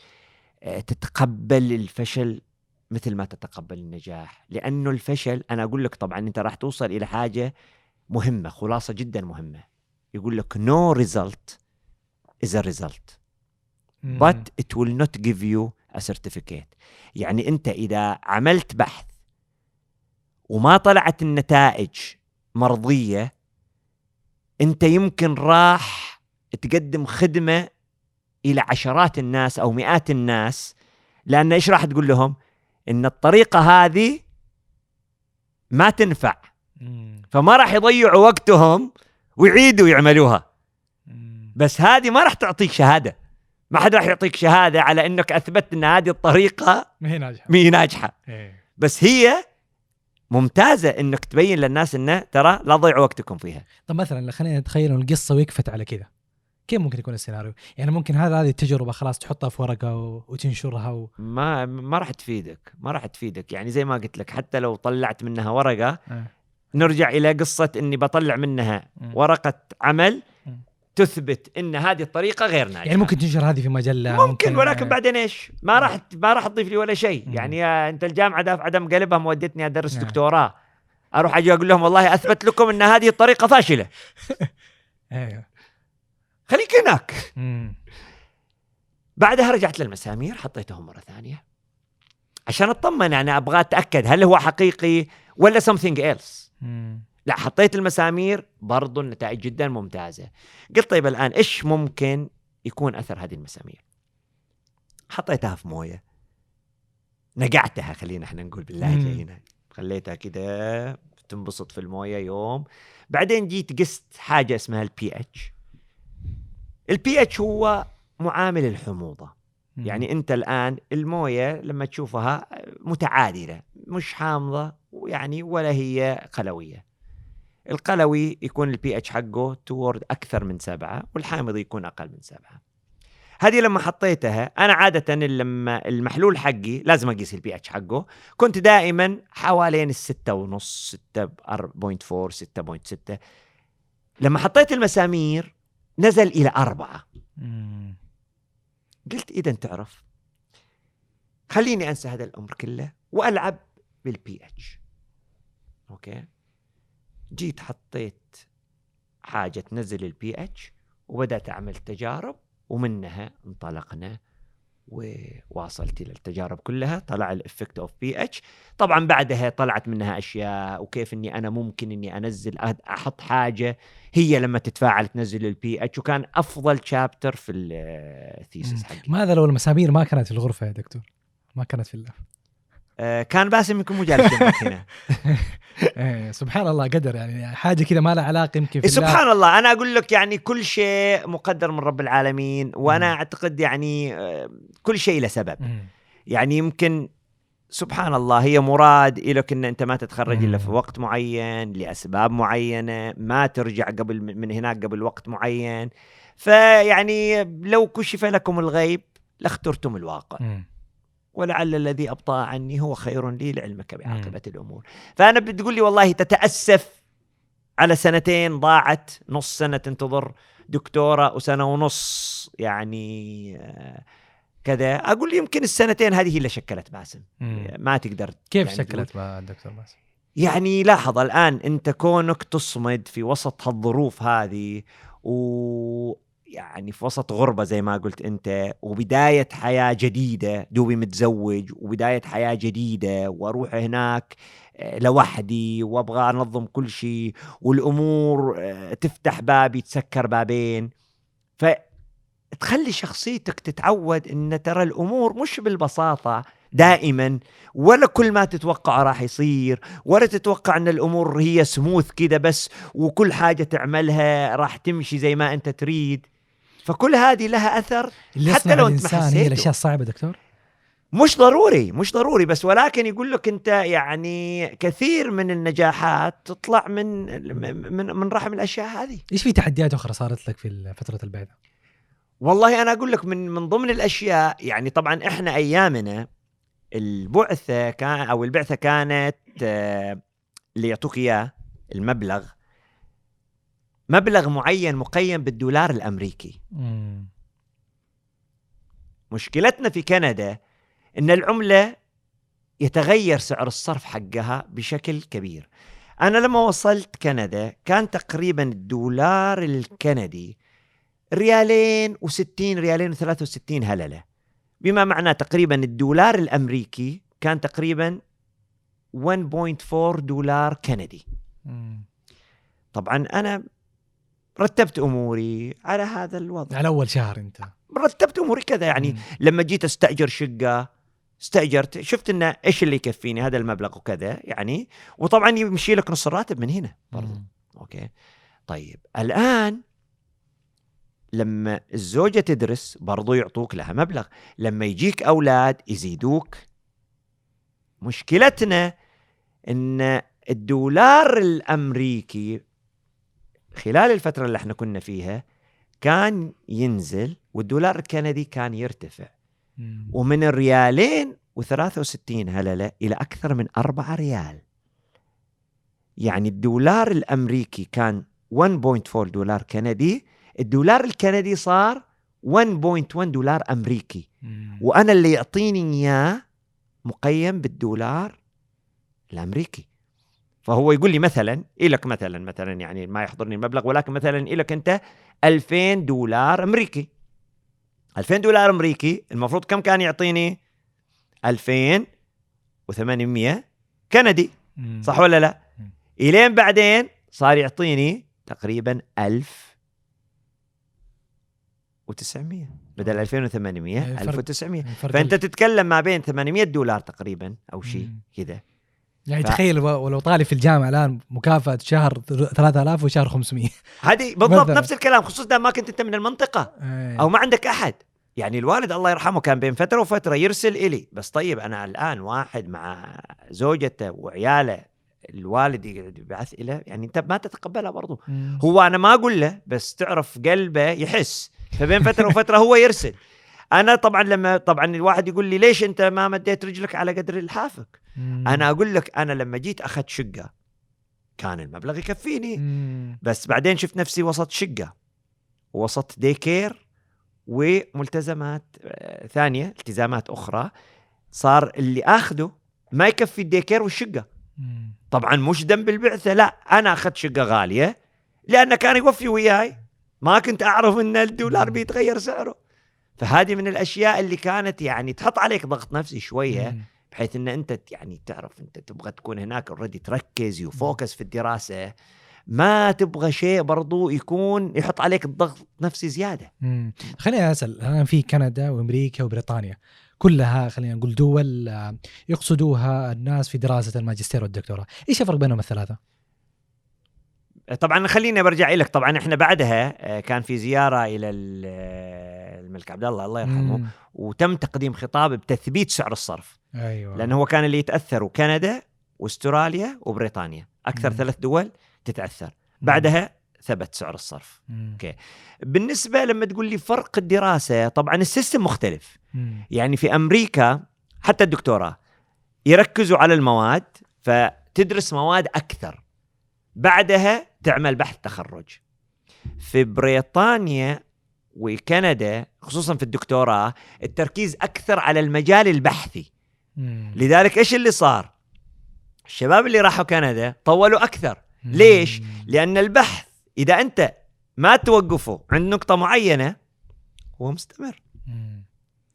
آه، تتقبل الفشل مثل ما تتقبل النجاح. لأنه الفشل أنا أقول لك طبعا أنت راح توصل إلى حاجة مهمة خلاصة جدا مهمة. يقول لك no result is a result. But it will not give you a certificate. يعني أنت إذا عملت بحث وما طلعت النتائج مرضية أنت يمكن راح تقدم خدمة إلى عشرات الناس أو مئات الناس لأن إيش راح تقول لهم؟ إن الطريقة هذه ما تنفع. فما راح يضيعوا وقتهم ويعيدوا يعملوها. بس هذه ما راح تعطيك شهادة ما حد راح يعطيك شهادة على إنك أثبتت إن هذه الطريقة ما هي ناجحة مي ناجحة إيه. بس هي ممتازة إنك تبين للناس إنه ترى لا تضيعوا وقتكم فيها طب مثلا خلينا نتخيل القصة وقفت على كذا كيف ممكن يكون السيناريو؟ يعني ممكن هذا هذه التجربة خلاص تحطها في ورقة و... وتنشرها و... ما ما راح تفيدك ما راح تفيدك يعني زي ما قلت لك حتى لو طلعت منها ورقة آه. نرجع إلى قصة إني بطلع منها مم. ورقة عمل مم. تثبت إن هذه الطريقة غير ناجحة يعني ممكن تنشر هذه في مجلة ممكن ولكن بعدين إيش؟ ما راح ما راح تضيف لي ولا شيء،. يعني يا أنت الجامعة دافع عدم قلبها مودتني أدرس نعم. دكتوراه أروح أجي أقول لهم والله أثبت لكم إن هذه الطريقة فاشلة، أيوه خليك هناك. مم. بعدها رجعت للمسامير حطيتهم مرة ثانية عشان أطمن يعني أبغى أتأكد هل هو حقيقي ولا something else. مم. لا حطيت المسامير برضو النتائج جدا ممتازة. قلت طيب الآن إيش ممكن يكون أثر هذه المسامير؟ حطيتها في موية نقعتها خلينا إحنا نقول باللهجه. هنا خليتها كده تنبسط في الموية يوم بعدين جيت قست حاجة اسمها البي اتش البي اتش هو معامل الحموضة. مم. يعني أنت الآن الموية لما تشوفها متعادلة مش حامضة ويعني ولا هي قلوية. القلوي يكون البي اتش حقه toward أكثر من سبعة والحامض يكون أقل من سبعة. هذه لما حطيتها أنا عادة لما المحلول حقي لازم أقيس البي اتش حقه. كنت دائما حوالين الستة ونص 6.4 6.6 لما حطيت المسامير نزل إلى أربعة. مم. قلت إذا تعرف خليني أنسى هذا الأمر كله وألعب بال pH okay؟ جيت حطيت حاجة تنزل البي اتش وبدأت أعمل تجارب ومنها انطلقنا وواصلت إلى التجارب كلها طلع ال effect of pH طبعا بعدها طلعت منها أشياء وكيف إني أنا ممكن إني أنزل أحط حاجة هي لما تتفاعل تنزل البي اتش وكان أفضل chapter في ال thesis. حقي ماذا لو المسامير ما كانت في الغرفة يا دكتور؟ ما كانت في ال lab آه، كان باسم يمكن مو جالس جنبك هنا إيه سبحان الله قدر يعني حاجة كذا ما لها علاقة يمكن الله. سبحان الله أنا أقول لك يعني كل شيء مقدر من رب العالمين وأنا مم. أعتقد يعني آه، كل شيء له سبب مم. يعني يمكن سبحان الله هي مراد إلك إن أنت ما تتخرج إلا في. وقت معين لأسباب معينة ما ترجع قبل من هناك قبل وقت معين فيعني لو كشف لكم الغيب لاخترتم الواقع مم. ولعل الذي أبطأ عني هو خير لي لعلمك بعاقبة الأمور. فأنا بتقول لي والله تتأسف على سنتين ضاعت نص سنة تنتظر دكتورة وسنة ونص يعني آه، كذا. أقول يمكن السنتين هذه هي اللي شكلت باسم. ما تقدر كيف يعني شكلت بقى الدكتور باسم؟ يعني لاحظ الآن أنت كونك تصمد في وسط هالظروف هذه و يعني في وسط غربة زي ما قلت أنت وبداية حياة جديدة دوبي متزوج وبداية حياة جديدة وأروح هناك آه، لوحدي وأبغى أنظم كل شيء والأمور آه، تفتح باب يتسكر بابين. فتخلي شخصيتك تتعود أن ترى الأمور مش بالبساطة دائما ولا كل ما تتوقع راح يصير ولا تتوقع إن الأمور هي سموث كذا بس وكل حاجة تعملها راح تمشي زي ما أنت تريد. فكل هذه لها أثر حتى لو أنت ما هي حسيته. الأشياء الصعبة دكتور؟ مش ضروري مش ضروري بس ولكن يقول لك أنت يعني كثير من النجاحات تطلع من من من رحم الأشياء هذه إيش في تحديات أخرى صارت لك في فترة البعثة؟ والله أنا أقول لك من من ضمن الأشياء يعني طبعا إحنا أيامنا البعثة كان أو البعثة كانت آه، اللي يعطوك إياه المبلغ مبلغ معين مقيم بالدولار الأمريكي مم. مشكلتنا في كندا إن العملة يتغير سعر الصرف حقها بشكل كبير أنا لما وصلت كندا كان تقريبا الدولار الكندي ريالين و60 ريالين و63 هللة بما معناه تقريبا الدولار الأمريكي كان تقريبا 1.4 دولار كندي مم. طبعا أنا رتبت أموري على هذا الوضع. على أول شهر أنت. رتبت أموري كذا يعني مم. لما جيت أستأجر شقة استأجرت شفت انه إيش اللي يكفيني؟ هذا المبلغ وكذا يعني. وطبعا يمشي لك نص الراتب من هنا برضو. مم. أوكي. طيب الآن لما الزوجة تدرس برضو يعطوك لها مبلغ. لما يجيك أولاد يزيدوك. مشكلتنا أن الدولار الأمريكي خلال الفترة اللي إحنا كنا فيها كان ينزل والدولار الكندي كان يرتفع. ومن الريالين و63 هللة إلى أكثر من 4 ريال يعني الدولار الأمريكي كان 1.4 دولار كندي الدولار الكندي صار 1.1 دولار أمريكي. وأنا اللي يعطيني إياه مقيم بالدولار الأمريكي فهو يقول لي مثلا إلك مثلا مثلا يعني ما يحضرني المبلغ ولكن مثلا إلك أنت؟ 2000 دولار أمريكي. 2000 دولار أمريكي المفروض كم كان يعطيني؟ 2800 كندي. صح ولا لا. إلين بعدين صار يعطيني تقريبا 1000 و900 بدل 2800 الفرق- 1900 الفرق فأنت ال- تتكلم ما بين 800 دولار تقريبا أو شيء. كذا. يعني ف- تخيل ولو طالب في الجامعة الآن مكافأة شهر 3000 وشهر 500 هذه بالضبط مثلاً. نفس الكلام خصوصا ما كنت أنت من المنطقة. إيه. أو ما عندك أحد. يعني الوالد الله يرحمه كان بين فترة وفترة يرسل إلي. بس طيب أنا الآن واحد مع زوجته وعياله الوالد يبعث له يعني أنت ما تتقبلها برضو. مم. هو أنا ما أقول له بس تعرف قلبه يحس. فبين فترة وفترة هو يرسل. أنا طبعا لما طبعا الواحد يقول لي ليش أنت ما مديت رجلك على قدر الحافك؟ مم. أنا أقول لك أنا لما جيت أخذت شقة كان المبلغ يكفيني. مم. بس بعدين شفت نفسي وسط شقة وسط دي كير وملتزمات آه، ثانية التزامات أخرى. صار اللي اخذه ما يكفي ال day care والشقة. مم. طبعا مش ذنب البعثة لا أنا أخذت شقة غالية لأنه كان يوفي وياي. ما كنت أعرف إن الدولار بيتغير سعره. فهذه من الأشياء اللي كانت يعني تحط عليك ضغط نفسي شوية مم. بحيث إن أنت يعني تعرف أنت تبغى تكون هناك already تركز و focus في الدراسة ما تبغى شيء برضو يكون يحط عليك الضغط نفسي زيادة مم. خليني أسأل الآن في كندا وأمريكا وبريطانيا كلها خلينا نقول دول آه، يقصدوها الناس في دراسة الماجستير والدكتوراه، إيش الفرق بينهم الثلاثة؟ طبعا خليني برجع لك طبعا إحنا بعدها آه، كان في زيارة إلى ال- آه، الملك عبد الله الله يرحمه مم. وتم تقديم خطاب بتثبيت سعر الصرف أيوه لأنه هو كان اللي يتاثروا كندا واستراليا وبريطانيا أكثر مم. ثلاث دول تتأثر بعدها ثبت سعر الصرف مم. okay. بالنسبة لما تقول لي فرق الدراسة طبعا ال system مختلف مم. يعني في أمريكا حتى الدكتوراه يركزوا على المواد فتدرس مواد أكثر بعدها تعمل بحث تخرج في بريطانيا وكندا خصوصا في الدكتوراه التركيز أكثر على المجال البحثي مم. لذلك إيش اللي صار الشباب اللي راحوا كندا طولوا أكثر مم. ليش؟ لأن البحث إذا أنت ما توقفه عند نقطة معينة هو مستمر.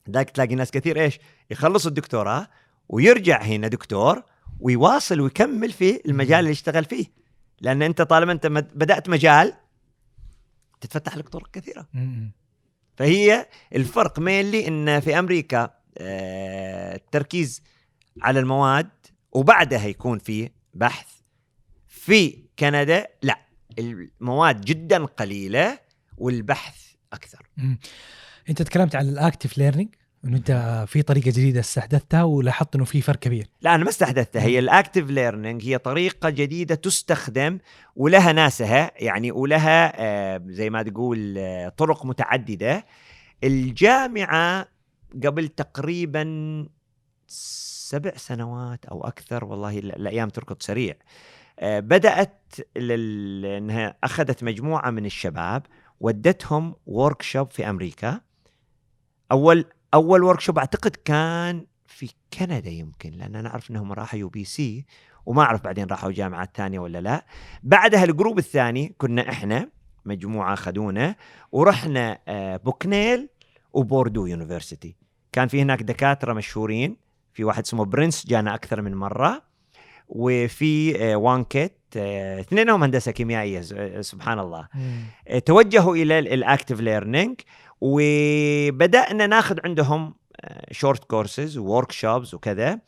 ذاك تلاقي ناس كثير إيش يخلص الدكتوراه ويرجع هنا دكتور ويواصل ويكمل في المجال اللي يشتغل فيه لأن أنت طالما أنت بدأت مجال تتفتح لك طرق كثيرة. فهي الفرق مينلي إن في أمريكا آه، التركيز على المواد وبعدها يكون في بحث في كندا لا المواد جدا قليلة والبحث أكثر. أنت تكلمت عن ال active learning إنه أنت في طريقة جديدة استحدثتها ولاحظت إنه في فرق كبير. لا أنا ما استحدثتها. هي ال active learning هي طريقة جديدة تستخدم ولها ناسها يعني ولها آه، زي ما تقول آه، طرق متعددة. الجامعة قبل تقريبا سبع سنوات أو أكثر والله ال- الأيام تركض سريع. آه، بدأت لل... إنها أخذت مجموعة من الشباب ودتهم work في أمريكا. أول أول workshop أعتقد كان في كندا يمكن لأن أنا أعرف إنهم راحوا UBC وما أعرف بعدين راحوا جامعات ثانية ولا لا. بعدها ال group الثاني كنا إحنا مجموعة خذونا ورحنا آه، Bucknell و Purdue University. كان في هناك دكاترة مشهورين في واحد اسمه Prince جانا أكثر من مرة وفي آه، Wankat آه، اثنينهم هندسة كيميائية سبحان الله. توجهوا إلى ال active learning وبدأنا ناخذ عندهم short courses و workshops وكذا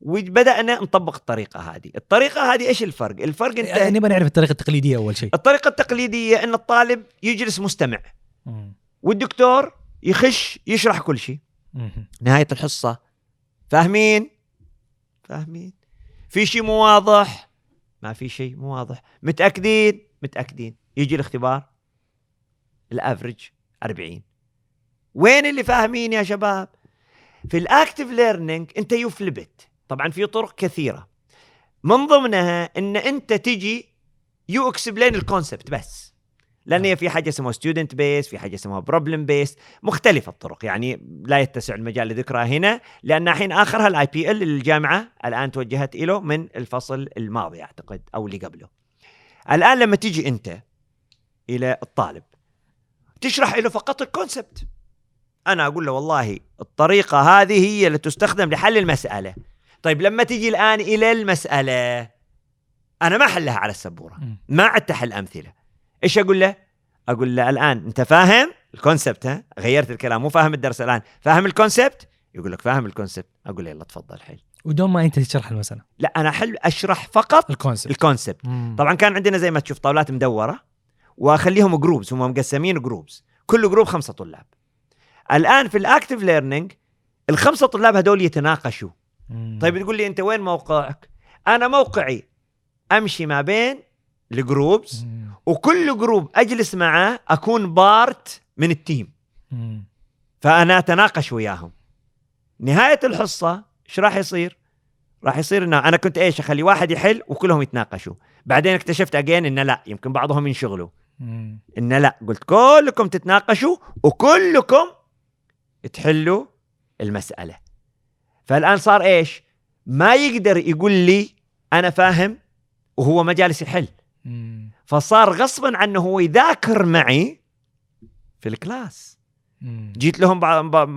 وبدأنا نطبق الطريقة هذه. الطريقة هذه إيش الفرق؟ الفرق أنت يعني نبغى نعرف الطريقة التقليدية أول شيء. الطريقة التقليدية إن الطالب يجلس مستمع. مم. والدكتور يخش يشرح كل شيء. نهاية الحصة. فاهمين؟ فاهمين. في شيء مو واضح؟ ما في شيء مو واضح. متأكدين؟ متأكدين. يجي الاختبار. ال average 40 وين اللي فاهمين يا شباب؟ في ال active learning انت you flip it. طبعا في طرق كثيرة. من ضمنها إن أنت تجي you explain ال concept بس. لأن هي في حاجة اسمها student based في حاجة اسمها problem based مختلفة الطرق. يعني لا يتسع المجال لذكرها هنا لأن الحين آخرها ال IBL الجامعة الآن توجهت له من الفصل الماضي أعتقد أو اللي قبله. الآن لما تيجي أنت إلى الطالب تشرح له فقط ال concept أنا أقول له والله الطريقة هذه هي اللي تستخدم لحل المسألة. طيب لما تيجي الآن إلى المسألة أنا ما احلها على السبورة. ما عدت احل أمثلة. إيش أقول له؟ أقول له الآن أنت فاهم ال concept ها؟ غيرت الكلام مو فاهم الدرس الآن. فاهم ال concept يقول لك فاهم ال concept أقول له يلا تفضل حل. ودون ما أنت تشرح المسألة. لا أنا أحل أشرح فقط ال concept ال concept. طبعا كان عندنا زي ما تشوف طاولات مدورة وأخليهم groups هم مقسمين groups كل group خمسة طلاب. الآن في ال active learning الخمسة طلاب هذول يتناقشوا مم. طيب تقول لي أنت وين موقعك أنا موقعي أمشي ما بين ال groups مم. وكل group أجلس معاه أكون part من ال team مم. فأنا أتناقش وياهم نهاية الحصة إيش راح يصير راح يصير ان أنا كنت إيش أخلي واحد يحل وكلهم يتناقشوا بعدين اكتشفت again ان لا يمكن بعضهم ينشغلوا مم. ان لا قلت كلكم تتناقشوا وكلكم تحلوا المسألة. فالآن صار إيش؟ ما يقدر يقول لي أنا فاهم وهو ما جالس يحل. مم. فصار غصبا عنه هو يذاكر معي في الكلاس. مم. جيت لهم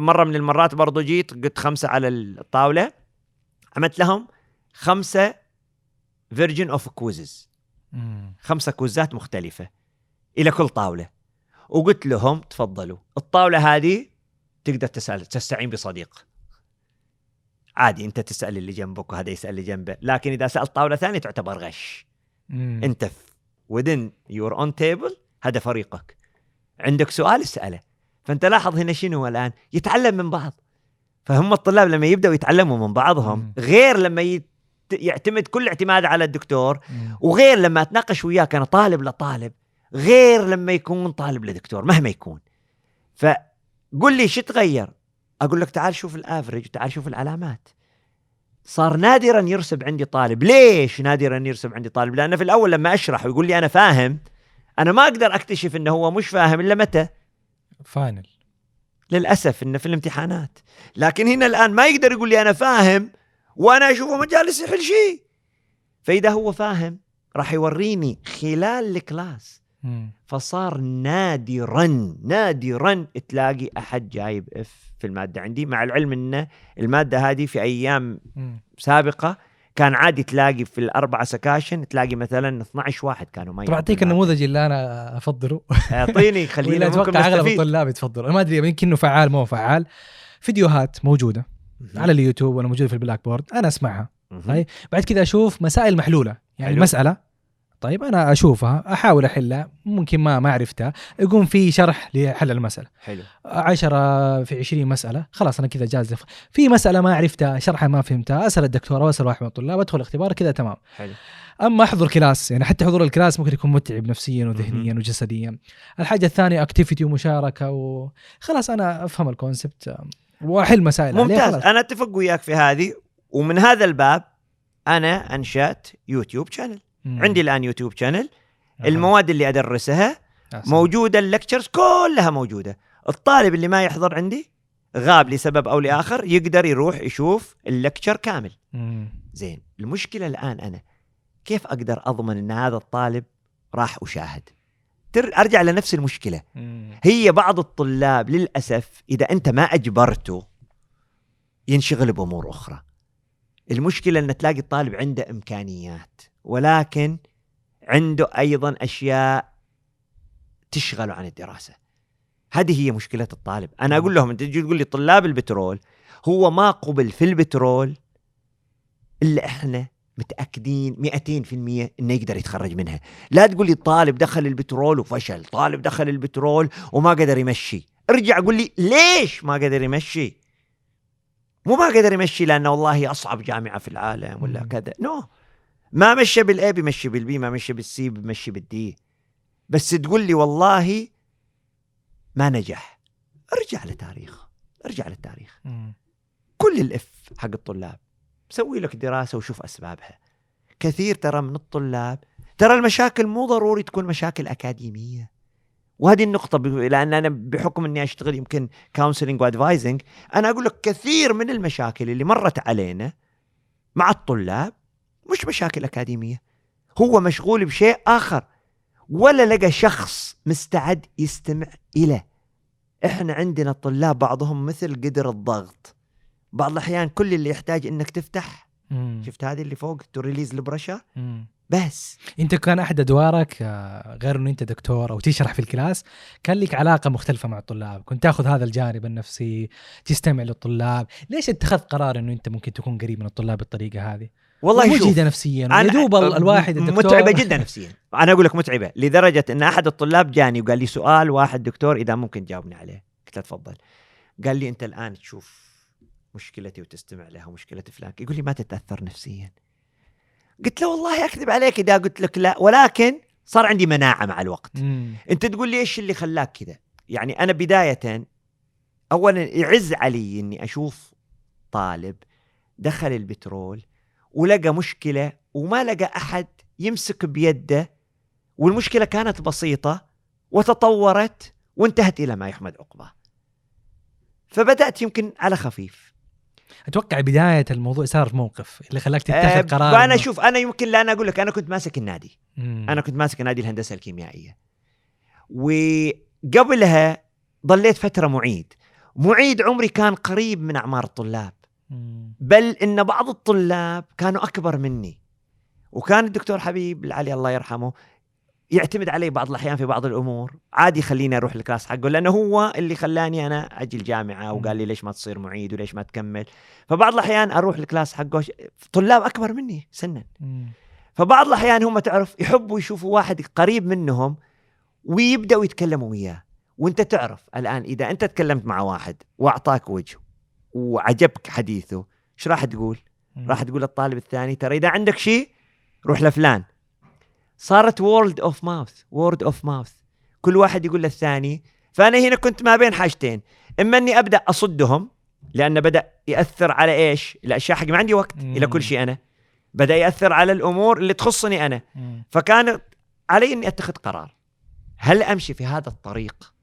مرة من المرات برضو جيت قلت خمسة على الطاولة. عملت لهم خمسة version of quizzes. خمسة كويزات مختلفة إلى كل طاولة. وقلت لهم تفضلوا الطاولة هذه تقدر تسأل تستعين بصديق. عادي انت تسأل اللي جنبك وهذا يسأل اللي جنبه لكن إذا سألت طاولة ثانية تعتبر غش. مم. انت within your own table هذا فريقك. عندك سؤال اسأله. فأنت لاحظ هنا شنو الآن؟ يتعلم من بعض. فهم الطلاب لما يبدأوا يتعلموا من بعضهم مم. غير لما يت... يعتمد كل اعتماد على الدكتور مم. وغير لما أتناقش وياه أنا طالب لطالب غير لما يكون طالب لدكتور مهما يكون. فقل لي شو تغير؟ أقول لك تعال شوف ال average وتعال شوف العلامات. صار نادرا يرسب عندي طالب. ليش نادرا يرسب عندي طالب؟ لأن في الأول لما أشرح ويقول لي أنا فاهم أنا ما أقدر أكتشف إنه هو مش فاهم إلا متى؟ final. للأسف إنه في الامتحانات. لكن هنا الآن ما يقدر يقول لي أنا فاهم وأنا أشوفه ما جالس يحل شيء. فإذا هو فاهم راح يوريني خلال ال class. فصار نادرا نادرا تلاقي أحد جايب F في المادة. عندي مع العلم ان المادة هذه في أيام مم. سابقة كان عادي تلاقي في الأربعة سكاشن تلاقي مثلا 12 واحد كانوا ما طب أعطيك النموذج اللي أنا أفضله. أعطيني خلينا أتوقع أغلب الطلاب يتفضلوا. ما أدري يمكن إنه فعال مو فعال. فيديوهات موجودة على اليوتيوب وأنا موجوده في ال Blackboard. أنا أسمعها. طيب. بعد كذا أشوف مسائل محلولة. يعني حلو. المساله طيب أنا أشوفها أحاول أحلها ممكن ما ما عرفتها. يقوم في شرح لحل المسألة. حلو. 10 في 20 مسألة. خلاص أنا كذا جاهز في مسألة ما عرفتها شرحها ما فهمتها أسأل الدكتور أو اسال واحد من الطلاب أدخل الاختبار كذا تمام. حلو. أما أحضر class يعني حتى حضور ال class ممكن يكون متعب نفسيا وذهنيا وجسديا. الحاجة الثانية activity ومشاركة وخلاص أنا أفهم ال concept وأحل مسائل. ممتاز. أنا أتفق وياك في هذه. ومن هذا الباب أنا أنشأت YouTube channel مم. عندي الآن YouTube channel أها. المواد اللي أدرسها سلام. موجودة ال lectures كلها موجودة الطالب اللي ما يحضر عندي غاب لسبب أو لآخر يقدر يروح يشوف ال lecture كامل مم. زين المشكلة الآن أنا كيف أقدر أضمن إن هذا الطالب راح أشاهد تر أرجع لنفس المشكلة مم. هي بعض الطلاب للأسف إذا أنت ما أجبرته ينشغل بأمور أخرى المشكلة إن تلاقي الطالب عنده إمكانيات ولكن عنده أيضا أشياء تشغله عن الدراسة. هذه هي مشكلة الطالب. أنا أقول لهم أنت تجي تقول لي طلاب البترول هو ما قبل في البترول إلا إحنا متأكدين 200% إنه يقدر يتخرج منها. لا تقول لي طالب دخل البترول وفشل طالب دخل البترول وما قدر يمشي. ارجع قول لي ليش ما قدر يمشي؟ مو ما قدر يمشي لأنه والله أصعب جامعة في العالم ولا. كذا. no ما مشى بال A بيمشي بال B ما مشى بال C بيمشي بال D. بس تقول لي والله ما نجح. ارجع لتاريخه ارجع للتاريخ. مم. كل ال F حق الطلاب. سوي لك دراسة وشوف أسبابها. كثير ترى من الطلاب ترى المشاكل مو ضروري تكون مشاكل أكاديمية. وهذه النقطة لأن أنا بحكم إني أشتغل يمكن counseling و advising أنا أقول لك كثير من المشاكل اللي مرت علينا مع الطلاب مش مشاكل أكاديمية. هو مشغول بشيء آخر. ولا لقى شخص مستعد يستمع إليه إحنا عندنا الطلاب بعضهم مثل قدر الضغط. بعض الأحيان كل اللي يحتاج إنك تفتح. مم. شفت هذه اللي فوق؟ to release ال pressure. بس. أنت كان أحد أدوارك آه، غير إنه أنت دكتور أو تشرح في ال class كان لك علاقة مختلفة مع الطلاب. كنت تأخذ هذا الجانب النفسي تستمع للطلاب. ليش اتخذت قرار إنه أنت ممكن تكون قريب من الطلاب بالطريقة هذه؟ والله شوف مجهده نفسيا أنا- يدوب ال- الواحد الدكتور. متعبة جدا نفسيا. أنا أقول لك متعبة لدرجة إن أحد الطلاب جاني وقال لي سؤال واحد دكتور إذا ممكن تجاوبني عليه. قلت له تفضل. قال لي أنت الآن تشوف مشكلتي وتستمع لها ومشكلة فلان. يقول لي ما تتأثر نفسيا. قلت له والله أكذب عليك إذا قلت لك لا. ولكن صار عندي مناعة مع الوقت. مم. أنت تقول لي إيش اللي خلاك كذا؟ يعني أنا بداية اولا يعز علي إني أشوف طالب دخل البترول ولقى مشكلة وما لقى أحد يمسك بيده والمشكلة كانت بسيطة وتطورت وانتهت إلى ما يحمد عقباه فبدأت يمكن على خفيف. أتوقع بداية الموضوع صار في موقف اللي خلاك أه تتخذ قرار وأنا شوف أنا يمكن لا أنا أقول لك أنا كنت ماسك النادي. مم. أنا كنت ماسك نادي الهندسة الكيميائية. وقبلها ضليت فترة معيد. معيد عمري كان قريب من أعمار الطلاب. بل إن بعض الطلاب كانوا أكبر مني. وكان الدكتور حبيب العلي الله يرحمه يعتمد علي بعض الأحيان في بعض الأمور. عادي يخليني أروح ال class حقه لأنه هو اللي خلاني أنا أجي الجامعة وقال لي ليش ما تصير معيد وليش ما تكمل. فبعض الأحيان أروح ال class حقه طلاب أكبر مني سنا. فبعض الأحيان هم تعرف يحبوا يشوفوا واحد قريب منهم ويبدأوا يتكلموا وياه. وأنت تعرف الآن إذا أنت تكلمت مع واحد وأعطاك وجه وعجبك حديثه. إيش راح تقول؟ راح تقول للطالب الثاني ترى إذا عندك شيء روح لفلان. صارت word of mouth word of mouth كل واحد يقول للثاني فأنا هنا كنت ما بين حاجتين إما إني أبدأ أصدهم لأنه بدأ يأثر على إيش؟ الأشياء حق ما عندي وقت مم. إلى كل شيء أنا. بدأ يأثر على الأمور اللي تخصني أنا. مم. فكان علي إني أتخذ قرار. هل أمشي في هذا الطريق؟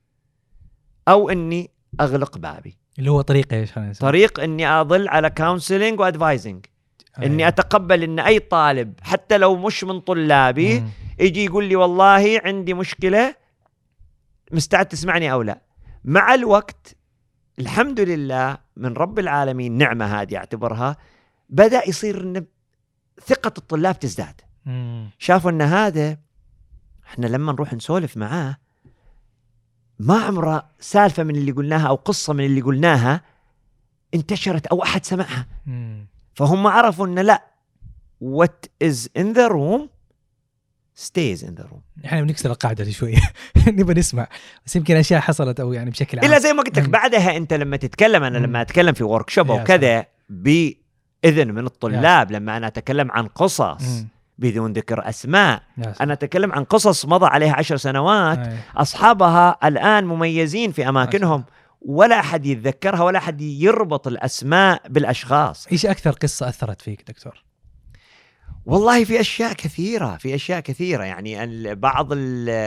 أو إني أغلق بابي؟ اللي هو طريقه إيش خلينا نسميه؟ طريق إني أظل على counseling و advising اني أيوة. أتقبل إن أي طالب حتى لو مش من طلابي مم. يجي يقول لي والله عندي مشكلة مستعد تسمعني أو لا مع الوقت الحمد لله من رب العالمين نعمة هذه أعتبرها بدأ يصير إن ثقة الطلاب تزداد مم. شافوا إن هذا إحنا لما نروح نسولف معاه ما عمره سالفة من اللي قلناها أو قصة من اللي قلناها انتشرت أو أحد سمعها. فهم عرفوا ان لا what is in the room stays in the room إحنا بنكسر القاعدة دي شوية نبغى نسمع بس يمكن أشياء حصلت أو يعني بشكل عام إلا زي ما قلت لك. بعدها أنت لما تتكلم أنا. لما أتكلم في ورك شوب أو كذا بإذن من الطلاب لما أنا أتكلم عن قصص. بدون ذكر سلام. أنا أتكلم عن قصص مضى عليها عشر سنوات. أي. أصحابها الآن مميزين في أماكنهم. ولا أحد يتذكرها ولا أحد يربط الأسماء بالأشخاص. إيش أكثر قصة أثرت فيك دكتور؟ والله في أشياء كثيرة في أشياء كثيرة. يعني بعض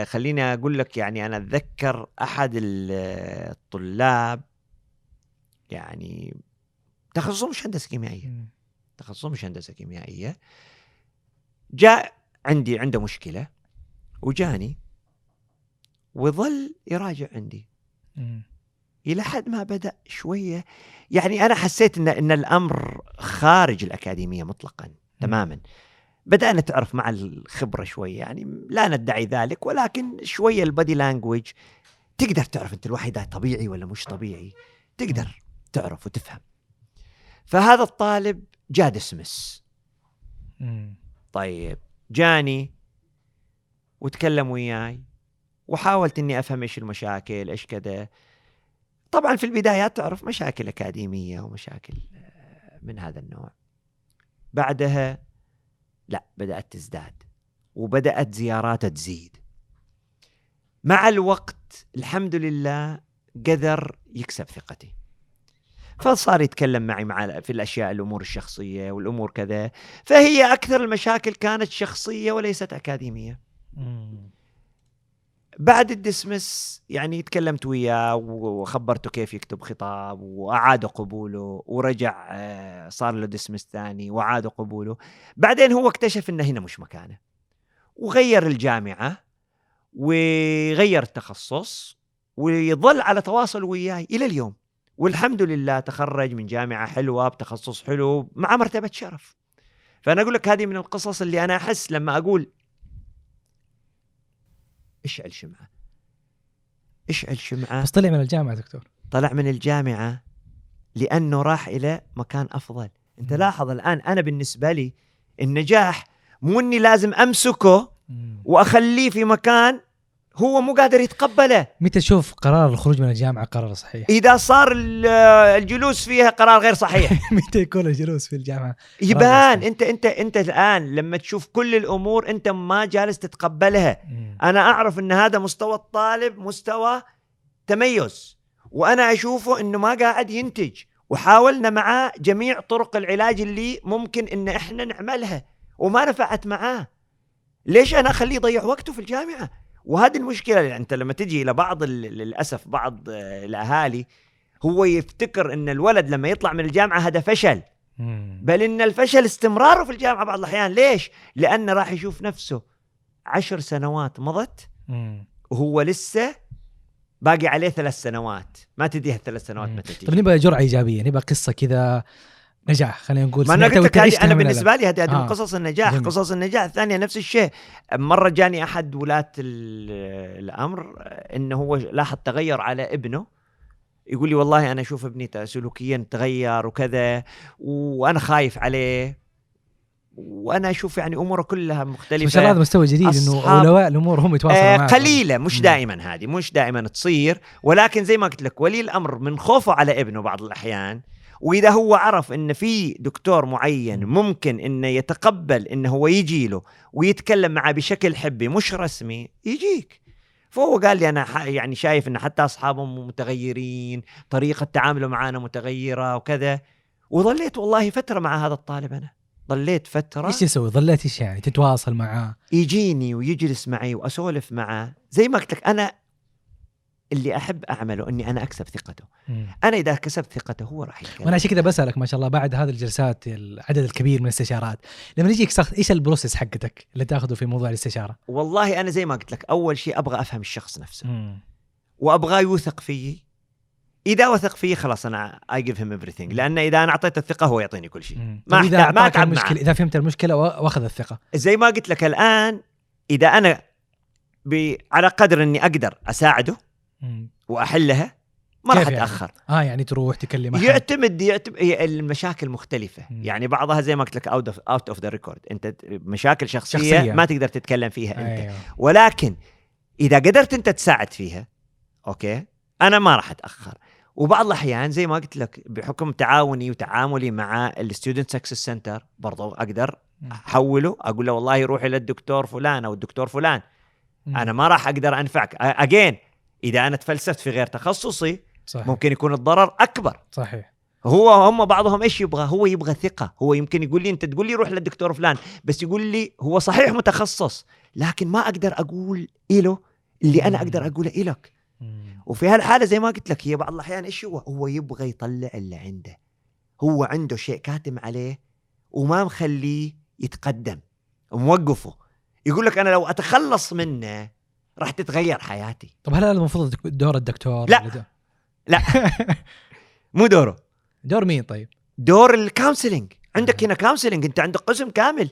خليني أقول لك يعني أنا أتذكر أحد ال- الطلاب. يعني تخصصه مش هندسة كيميائية. تخصصه مش هندسة كيميائية. جاء عندي عنده مشكلة وجاني وظل يراجع عندي. مم. إلى حد ما بدأ شوية يعني أنا حسيت ان إن الأمر خارج الأكاديمية مطلقا تماما. بدأنا تعرف مع الخبرة شوية يعني لا ندعي ذلك ولكن شوية البادي لانجوج تقدر تعرف أنت الواحد ده طبيعي ولا مش طبيعي؟ تقدر تعرف وتفهم. فهذا الطالب جاء دسمس. طيب جاني وتكلم وياي وحاولت إني أفهم إيش المشاكل إيش كذا. طبعا في البدايات تعرف مشاكل أكاديمية ومشاكل آه، من هذا النوع. بعدها لا بدأت تزداد وبدأت زياراته تزيد. مع الوقت الحمد لله قدر يكسب ثقتي. فصار يتكلم معي مع في الأشياء الأمور الشخصية والأمور كذا. فهي أكثر المشاكل كانت شخصية وليست أكاديمية. مم. بعد الدسمس يعني تكلمت وياه وخبرته كيف يكتب خطاب وأعاد قبوله ورجع آه، صار له دسمس ثاني وأعاد قبوله. بعدين هو اكتشف إنه هنا مش مكانه. وغير الجامعة وغير التخصص ويظل على تواصل وياي إلى اليوم. والحمد لله تخرج من جامعة حلوة بتخصص حلو مع مرتبة شرف فأنا أقول لك هذه من القصص اللي أنا أحس لما أقول إشعل شمعة إشعل شمعة بس طلع من الجامعة دكتور طلع من الجامعة لأنه راح إلى مكان أفضل أنت مم. لاحظ الآن أنا بالنسبة لي النجاح مو إني لازم أمسكه. وأخليه في مكان هو مو قادر يتقبله. متى تشوف قرار الخروج من الجامعة قرار صحيح؟ إذا صار ال- الجلوس فيها قرار غير صحيح. متى يكون الجلوس في الجامعة؟ يبان. انت انت أنت الآن لما تشوف كل الأمور أنت ما جالس تتقبلها. مم. أنا أعرف إن هذا مستوى الطالب مستوى تميز. وأنا أشوفه إنه ما قاعد ينتج. وحاولنا معاه جميع طرق العلاج اللي ممكن إن إحنا نعملها. وما نفعت معاه. ليش أنا أخليه يضيع وقته في الجامعة؟ وهذه المشكلة اللي أنت لما تجي إلى بعض للأسف بعض آه، الأهالي هو يفتكر إن الولد لما يطلع من الجامعة هذا فشل. بل إن الفشل استمراره في الجامعة بعض الأحيان ليش لأنه راح يشوف نفسه عشر سنوات مضت. وهو لسه باقي عليه ثلاث سنوات ما تدري هالثلاث سنوات. متى تجي نبغى جرعة إيجابية نبغى قصة كذا نجاح خلينا نقول ما أنا قلت لك أنا من بالنسبة لي هذه هذه آه. من قصص النجاح. جميل. قصص النجاح الثانية نفس الشيء. مرة جاني أحد ولاة ال- الأمر إنه هو لاحظ تغير على ابنه. يقول لي والله أنا أشوف ابني سلوكيا تغير وكذا وأنا خايف عليه. وأنا أشوف يعني أموره كلها مختلفة. ما شاء الله هذا مستوى جديد إنه اولياء الأمور هم يتواصلوا آه معك. قليلة مش. دائما هذه مش دائما تصير. ولكن زي ما قلت لك ولي الأمر من خوفه على ابنه بعض الأحيان. وإذا هو عرف إن في دكتور معين ممكن انه يتقبل انه هو يجي له ويتكلم معه بشكل حبي مش رسمي يجيك. فهو قال لي أنا يعني شايف إن حتى أصحابهم متغيرين طريقة تعامله معانا متغيرة وكذا. وظليت والله فترة مع هذا الطالب أنا. ظليت فترة. إيش تسوي؟ ظليت إيش يعني؟ تتواصل معاه؟ يجيني ويجلس معي وأسولف معه. زي ما قلت لك أنا اللي أحب أعمله إني أنا أكسب ثقته مم. أنا إذا كسبت ثقته هو راح يتكلم وأنا عشان كذا بسألك ما شاء الله بعد هذه الجلسات العدد الكبير من الاستشارات لما يجيك شخص إيش البروسيس حقتك اللي تأخذه في موضوع الاستشارة؟ والله أنا زي ما قلت لك أول شيء أبغى أفهم الشخص نفسه مم. وأبغاه يوثق فيي إذا وثق فيي خلاص أنا I give him everything لأن إذا أنا أعطيته الثقة هو يعطيني كل شيء. ما إذا ما أتعب المشكلة. إذا فهمت المشكلة وا- وأخذ الثقة زي ما قلت لك الآن إذا أنا. على قدر إني أقدر أساعده. وأحلها ما راح يعني؟ أتأخر آه يعني تروح تكلم أحد. يعتمد يعتمد المشاكل مختلفة مم. يعني بعضها زي ما قلت لك out of out of the record أنت مشاكل شخصية, شخصية. ما تقدر تتكلم فيها أنت أيوه ولكن إذا قدرت أنت تساعد فيها okay أنا ما راح أتأخر وبعض الأحيان زي ما قلت لك بحكم تعاوني وتعاملي مع ال student success center برضو أقدر. أحوله أقول له والله روح إلى الدكتور فلان أو الدكتور فلان مم. أنا ما راح أقدر أنفعك again إذا أنا تفلسفت في غير تخصصي صحيح ممكن يكون الضرر أكبر صحيح هو هم بعضهم إيش يبغى؟ هو يبغى ثقة، هو يمكن يقول لي أنت تقول لي روح للدكتور فلان، بس يقول لي هو صحيح متخصص، لكن ما أقدر أقول له اللي أنا. أقدر أقوله لك،. وفي هالحالة زي ما قلت لك هي بعض الأحيان إيش هو؟ هو يبغى يطلع اللي عنده هو عنده شيء كاتم عليه وما مخليه يتقدم موقفه يقول لك أنا لو أتخلص منه راح تتغير حياتي. طب هل هذا المفروض دور الدكتور لا. دور- مو دوره. دور مين طيب؟ دور ال counseling عندك هنا counseling انت عندك قسم كامل.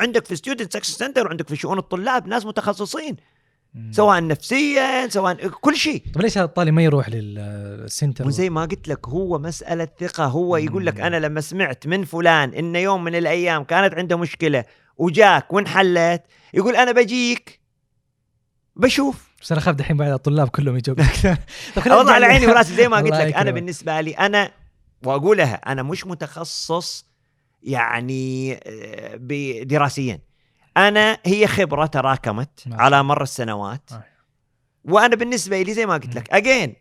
عندك في student success center وعندك في شؤون الطلاب ناس متخصصين. مم. سواء نفسيا سواء كل شيء. طب ليش هذا الطالب ما يروح لل center؟ وزي ما قلت لك هو مسألة ثقة. هو يقول لك. أنا لما سمعت من فلان إن يوم من الأيام كانت عنده مشكلة وجاك وانحلت يقول أنا بجيك. بشوف بس أنا اخاف دحين بعد الطلاب كلهم يجوا والله على عيني وراسي زي ما قلت لك أنا يكرمك. بالنسبة لي أنا وأقولها أنا مش متخصص يعني آه، دراسيا أنا هي خبرة تراكمت نعم. على مر السنوات آه. وأنا بالنسبة لي زي ما قلت لك اجين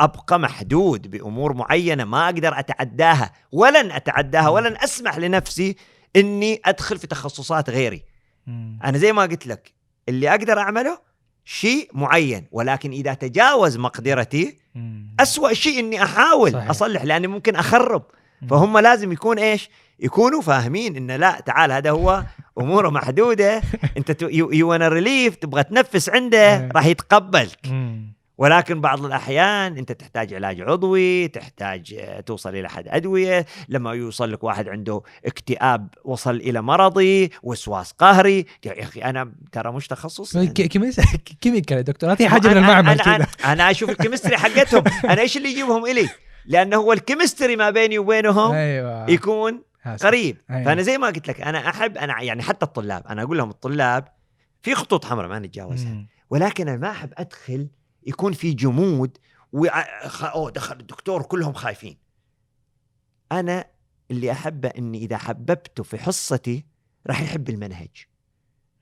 أبقى محدود بأمور معينة ما أقدر أتعداها ولن أتعداها ولن أسمح لنفسي إني أدخل في تخصصات غيري. أنا زي ما قلت لك اللي أقدر أعمله شيء معين ولكن إذا تجاوز مقدرتي. أسوأ شيء إني أحاول صحيح. أصلح لأني ممكن أخرب مم. فهم لازم يكون إيش يكونوا فاهمين إن لا تعال هذا هو أموره محدودة أنت you relieve تبغى تنفس عنده. راح يتقبلك. ولكن بعض الأحيان أنت تحتاج علاج عضوي تحتاج آه، توصل إلى حد أدوية لما يوصل لك واحد عنده اكتئاب وصل إلى مرضي وسواس قهري يا أخي أنا ترى مش chemis chemical يا دكتور اعطيه حاجة من المعمل أنا, أنا, أنا أشوف ال chemistry حقتهم. أنا إيش اللي يجيبهم إلي؟ لأنه هو ال chemistry ما بيني وبينهم أيوه. يكون. قريب. أيوة. فأنا زي ما قلت لك أنا أحب أنا يعني حتى الطلاب أنا أقول لهم الطلاب في خطوط حمراء ما نتجاوزها. ولكن أنا ما أحب أدخل يكون في جمود و خ- اوه دخل الدكتور كلهم خايفين أنا اللي احبه إني إذا حببته في حصتي راح يحب المنهج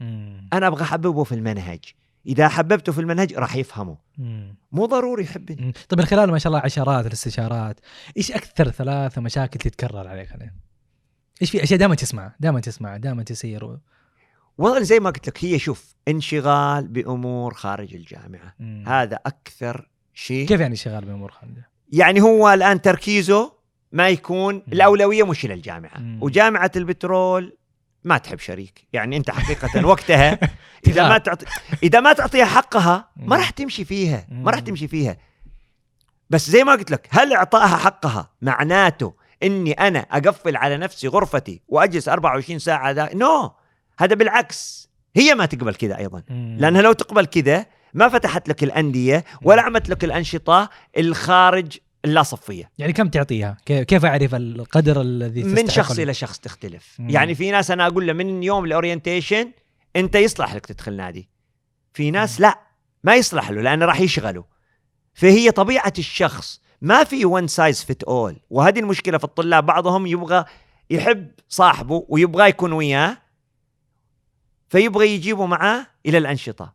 مم. أنا أبغى أحببه في المنهج إذا حببته في المنهج راح يفهمه مم. مو ضروري يحبني. طب من خلال ما شاء الله عشرات الاستشارات إيش أكثر ثلاثة مشاكل تتكرر عليك عليه؟ إيش في أشياء دائما تسمع دائما تسمع دائما تصير و... والله زي ما قلت لك هي شوف انشغال بأمور خارج الجامعة. مم. هذا أكثر شيء. كيف يعني شغال بأمور خالده؟ يعني هو الآن تركيزه ما يكون الأولوية مش إلى الجامعة. مم. وجامعة البترول ما تحب شريك. يعني أنت حقيقة وقتها إذا ما تعطي إذا ما تعطيها حقها ما راح تمشي فيها. ما راح مم. تمشي فيها. بس زي ما قلت لك هل اعطائها حقها معناته إني أنا أقفل على نفسي غرفتي وأجلس 24 ساعة ذا نو هذا بالعكس هي ما تقبل كذا أيضا مم. لأنها لو تقبل كذا ما فتحت لك الأندية ولا عملت لك الأنشطة الخارج اللا صفيه يعني كم تعطيها؟ كيف أعرف القدر الذي من؟ شخص إلى شخص تختلف مم. يعني في ناس أنا أقول له من يوم ال orientation أنت يصلح لك تدخل نادي في ناس لا ما يصلح له لأنه راح يشغله فهي طبيعة الشخص ما في one size fit all وهذه المشكلة في الطلاب بعضهم يبغى يحب صاحبه ويبغى يكون وياه فيبغى يجيبه معاه إلى الأنشطة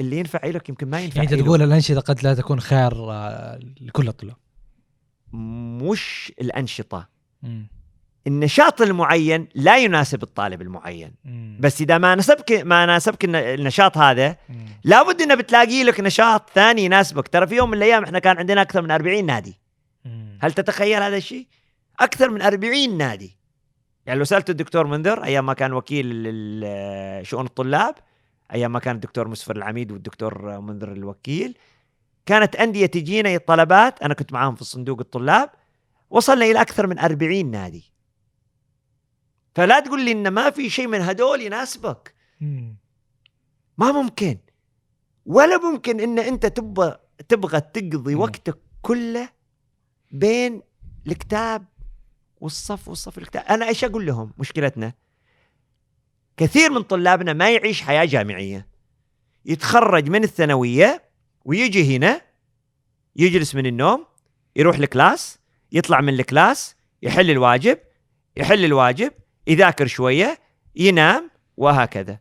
اللي ينفع لك يمكن ما ينفع يعني أنت. تقول الأنشطة قد لا تكون خير آه، لكل الطلاب مش الأنشطة مم. النشاط المعين لا يناسب الطالب المعين مم. بس إذا ما ناسبك ما ناسبك الن- النشاط هذا. لابد إنه بتلاقي لك نشاط ثاني يناسبك ترى في يوم من الأيام إحنا كان عندنا أكثر من 40 نادي مم. هل تتخيل هذا الشيء أكثر من 40 نادي يعني لو سألت الدكتور منذر أيام ما كان وكيل شؤون الطلاب أيام ما كان الدكتور مسفر العميد والدكتور منذر الوكيل كانت أندية تجينا طلبات أنا كنت معاهم في صندوق الطلاب وصلنا إلى أكثر من 40 نادي فلا تقول لي إن ما في شيء من هدول يناسبك. ما ممكن ولا ممكن إن أنت تبغى تبغى تقضي. وقتك كله بين الكتاب والصف والصف الكتاب أنا إيش أقول لهم؟ مشكلتنا كثير من طلابنا ما يعيش حياة جامعية. يتخرج من الثانوية ويجي هنا يجلس من النوم يروح الكلاس يطلع من الكلاس يحل الواجب يحل الواجب يذاكر شوية ينام وهكذا.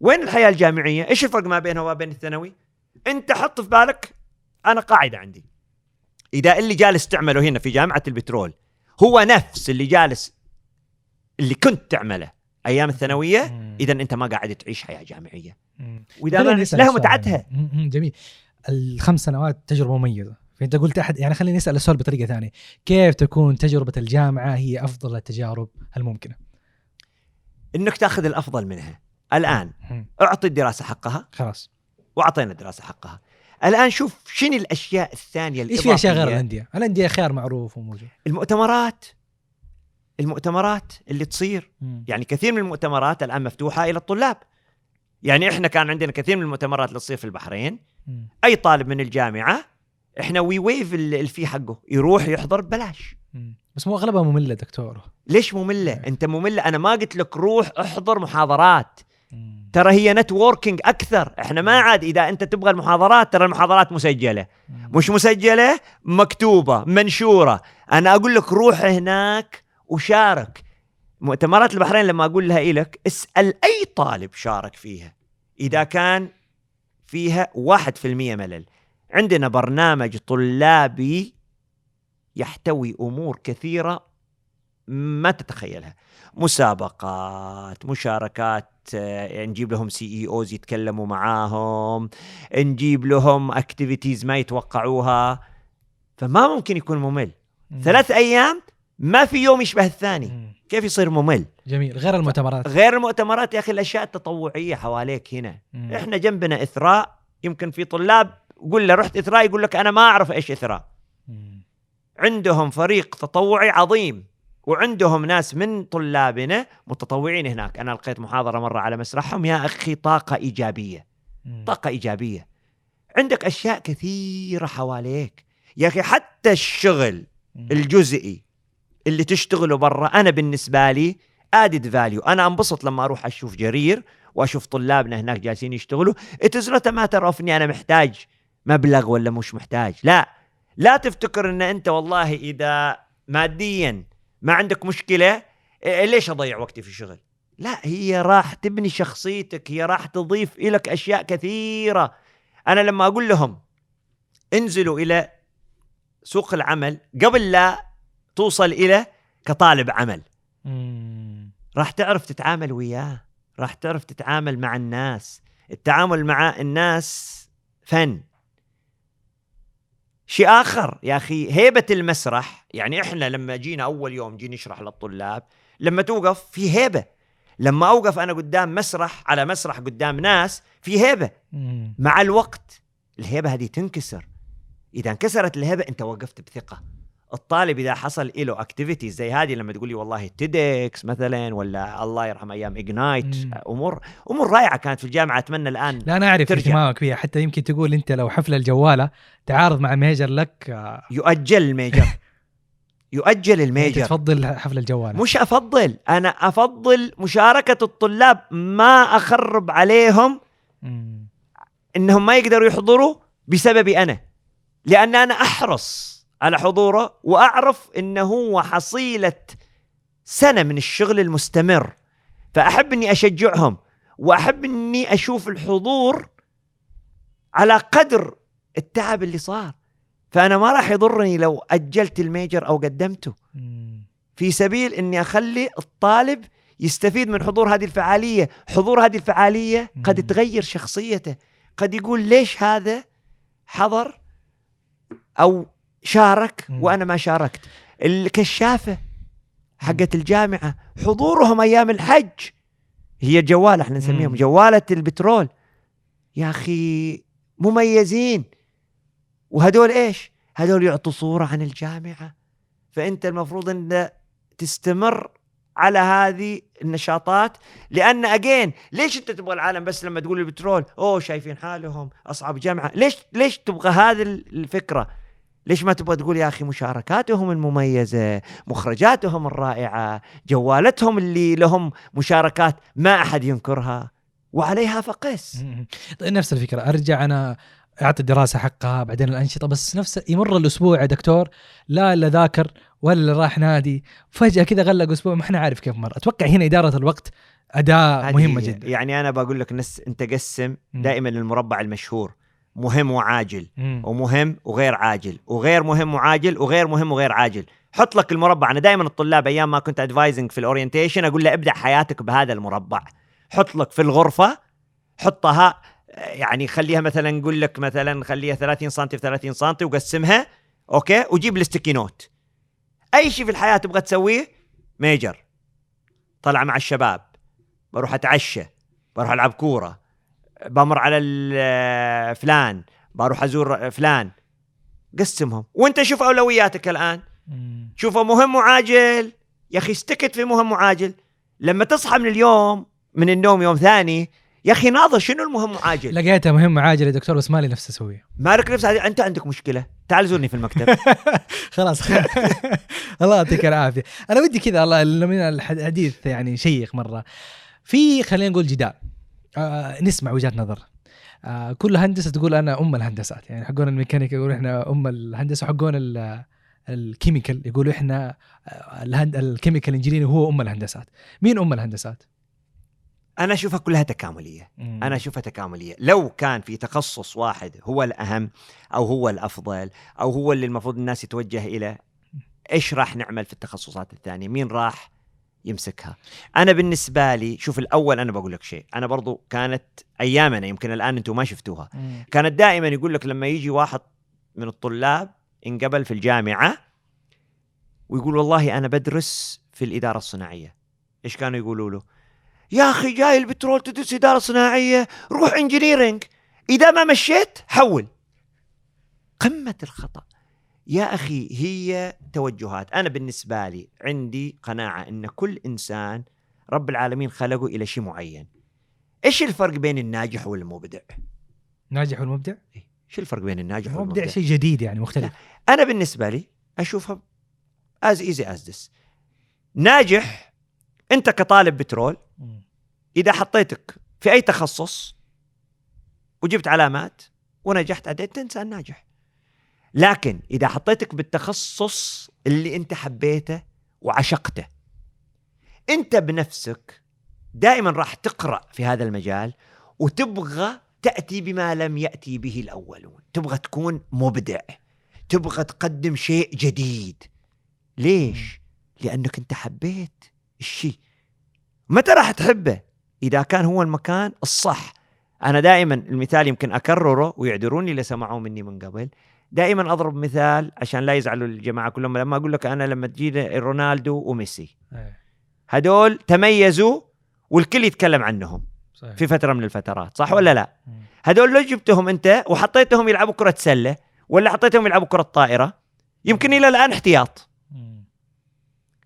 وين الحياة الجامعية؟ إيش الفرق ما بينها وما بين الثانوي؟ أنت حط في بالك أنا قاعدة عندي. إذا اللي جالس تعمله هنا في جامعة البترول هو نفس اللي جالس اللي كنت تعمله أيام الثانوية. اذا أنت ما قاعد تعيش حياة جامعية. وإذا لها. متعتها. جميل الخمس سنوات تجربة مميزة فأنت قلت أحد يعني خليني أسأل السؤال بطريقة ثانية كيف تكون تجربة الجامعة هي أفضل التجارب الممكنة إنك تأخذ الأفضل منها الآن. أعطي الدراسة حقها خلاص وأعطينا الدراسة حقها الآن شوف شنو الأشياء الثانية إيش في أشياء غير؟ الأندية؟ الانديه خيار معروف وموجود المؤتمرات المؤتمرات اللي تصير مم. يعني كثير من المؤتمرات الآن مفتوحة إلى الطلاب يعني إحنا كان عندنا كثير من المؤتمرات اللي تصير في البحرين مم. أي طالب من الجامعة إحنا we waive ال- ال fee حقه يروح يحضر ببلاش. بس مو أغلبها مملة دكتور ليش مملة أنت مملة أنا ما قلت لك روح احضر محاضرات. ترى هي نتوركينج أكثر. إحنا ما عاد إذا أنت تبغى المحاضرات ترى المحاضرات مسجلة. مش مسجلة مكتوبة منشورة. أنا أقول لك روح هناك وشارك. مؤتمرات البحرين لما أقول لها إلك اسأل أي طالب شارك فيها. إذا كان فيها واحد في المية ملل. عندنا برنامج طلابي يحتوي أمور كثيرة ما تتخيلها. مسابقات مشاركات آه، نجيب لهم CEOs يتكلموا معاهم نجيب لهم activities ما يتوقعوها. فما ممكن يكون ممل. مم. ثلاث أيام ما في يوم يشبه الثاني. مم. كيف يصير ممل؟ جميل. غير المؤتمرات. غير المؤتمرات يا أخي الأشياء التطوعية حواليك هنا. مم. إحنا جنبنا إثراء. يمكن في طلاب قول له رحت إثراء يقول لك أنا ما أعرف إيش إثراء. مم. عندهم فريق تطوعي عظيم. وعندهم ناس من طلابنا متطوعين هناك. أنا لقيت محاضرة مرة على مسرحهم. يا أخي طاقة إيجابية. طاقة إيجابية. عندك أشياء كثيرة حواليك. يا أخي حتى الشغل. الجزئي اللي تشتغله برا أنا بالنسبة لي ادد فاليو أنا انبسط لما أروح أشوف جرير وأشوف طلابنا هناك جالسين يشتغلوا. it's not matter of إني أنا محتاج مبلغ ولا مش محتاج. لا. لا تفتكر إن أنت والله إذا ماديا ما عندك مشكلة؟ إيه ليش أضيع وقتي في الشغل؟ لا هي راح تبني شخصيتك هي راح تضيف لك أشياء كثيرة. أنا لما أقول لهم انزلوا إلى سوق العمل قبل لا توصل إلى كطالب عمل. مم. راح تعرف تتعامل وياه راح تعرف تتعامل مع الناس. التعامل مع الناس فن. شيء آخر. يا أخي هيبة المسرح يعني إحنا لما جينا أول يوم جينا نشرح للطلاب لما توقف في هيبة. لما أوقف أنا قدام مسرح على مسرح قدام ناس في هيبة. مع الوقت الهيبة هذه تنكسر. إذا انكسرت الهيبة أنت وقفت بثقة. الطالب إذا حصل له activities زي هذه لما تقول لي والله TEDx مثلا ولا الله يرحم أيام Ignite. أمور أمور رائعة كانت في الجامعة أتمنى الآن لا أنا أعرف. اهتمامك فيها حتى يمكن تقول أنت لو حفلة الجوالة تعارض مع major لك آه، يؤجل ال major يؤجل أنت ال major تفضل حفلة الجوالة مش أفضل أنا أفضل مشاركة الطلاب ما أخرب عليهم مم. إنهم ما يقدروا يحضروا بسببي أنا لأن أنا أحرص على حضوره وأعرف إنه هو حصيلة سنة من الشغل المستمر. فأحب إني أشجعهم وأحب إني أشوف الحضور على قدر التعب اللي صار. فأنا ما راح يضرني لو أجلت الميجر أو قدمته. في سبيل إني أخلي الطالب يستفيد من حضور هذه الفعالية، حضور هذه الفعالية قد. تغير شخصيته، قد يقول ليش هذا حضر؟ أو شارك. وأنا ما شاركت. الكشافة حقت الجامعة حضورهم أيام الحج هي جواله إحنا نسميهم. جوالة البترول يا أخي مميزين وهدول إيش؟ هدول يعطوا صورة عن الجامعة فأنت المفروض إن تستمر على هذه النشاطات لأن اجين ليش أنت تبغى العالم بس لما تقول البترول أوه شايفين حالهم أصعب جامعة ليش ليش تبغى هذه الفكرة ليش ما تبغى تقول يا أخي مشاركاتهم المميزة مخرجاتهم الرائعة جوالتهم اللي لهم مشاركات ما أحد ينكرها وعليها فقس. طيب نفس الفكرة أرجع أنا أعطي الدراسة حقها بعدين الأنشطة بس نفس يمر الأسبوع يا دكتور لا اللي ذاكر ولا راح نادي فجأة كذا غلق أسبوع ما إحنا عارف كيف مر أتوقع هنا إدارة الوقت أداة مهمة. جدا يعني أنا بقول لك نس أنت قسم. دائما المربع المشهور مهم وعاجل مم. ومهم وغير عاجل وغير مهم وعاجل وغير مهم وغير عاجل. حط لك المربع. أنا دائما الطلاب أيام ما كنت advising في ال orientation أقول له ابدأ حياتك بهذا المربع. حط لك في الغرفة حطها يعني خليها مثلا نقول لك مثلا خليها 30 سم في 30 سم وقسمها okay؟ وجيب ال sticky note. أي شيء في الحياة تبغى تسويه؟ major طلع مع الشباب. بروح أتعشى. بروح ألعب كورة. بمر على ال- فلان بروح أزور فلان. قسمهم. وأنت شوف أولوياتك الآن. شوفه مهم وعاجل. يا أخي استكت في مهم وعاجل. لما تصحى من اليوم من النوم يوم ثاني يا أخي ناظر شنو المهم وعاجل؟ لقيتها مهمه عاجله يا دكتور بس مالي نفس اسويها مالك نفس أنت عندك مشكلة. تعال زورني في المكتب. خلاص. الله يعطيك العافية. أنا ودي كذا الله من الحديث يعني شيق مرة. في خلينا نقول جدال. آه نسمع وجهات نظر. آه كل هندسة تقول أنا أم الهندسات. يعني حقون الميكانيكا يقولوا إحنا أم الهندسة وحقون ال- ال chemical. يقولوا إحنا آه، الهند ال chemical engineer هو أم الهندسات. مين أم الهندسات؟ أنا أشوفها كلها تكاملية. أنا أشوفها تكاملية. لو كان في تخصص واحد هو الأهم أو هو الأفضل أو هو اللي المفروض الناس يتوجه اليه إيش راح نعمل في التخصصات الثانية؟ مين راح يمسكها. أنا بالنسبة لي شوف الأول أنا بقول لك شيء. أنا برضو كانت أيامنا يمكن الآن أنتم ما شفتوها. مم. كانت دائما يقول لك لما يجي واحد من الطلاب انقبل في الجامعة ويقول والله أنا بدرس في الإدارة الصناعية. إيش كانوا يقولوا له؟ يا أخي جاي البترول تدرس إدارة صناعية روح انجينيرنج إذا ما مشيت حول. قمة الخطأ. يا أخي هي توجهات. أنا بالنسبة لي عندي قناعة إن كل إنسان رب العالمين خلقه إلى شيء معين. إيش الفرق بين الناجح والمبدع؟ ناجح والمبدع؟ شو الفرق بين الناجح مبدع والمبدع؟ شيء جديد يعني مختلف. أنا بالنسبة لي أشوفها as easy as this ناجح أنت كطالب بترول. إذا حطيتك في أي تخصص وجبت علامات ونجحت عديت انت انسان ناجح لكن إذا حطيتك بالتخصص اللي أنت حبيته وعشقته أنت بنفسك دائما راح تقرأ في هذا المجال وتبغى تأتي بما لم يأتي به الأولون. تبغى تكون مبدع. تبغى تقدم شيء جديد. ليش؟ لأنك أنت حبيت الشيء. متى راح تحبه؟ إذا كان هو المكان الصح. أنا دائما المثال يمكن أكرره ويعذروني اللي سمعوه مني من قبل. دائما أضرب مثال عشان لا يزعلوا الجماعة كلهم. لما أقول لك أنا لما تجينا رونالدو وميسي إيه، هدول تميزوا والكل يتكلم عنهم صحيح. في فترة من الفترات صح ولا لا. هدول لو جبتهم أنت وحطيتهم يلعبوا كرة سلة ولا حطيتهم يلعبوا كرة طائرة يمكن إلى الآن احتياط.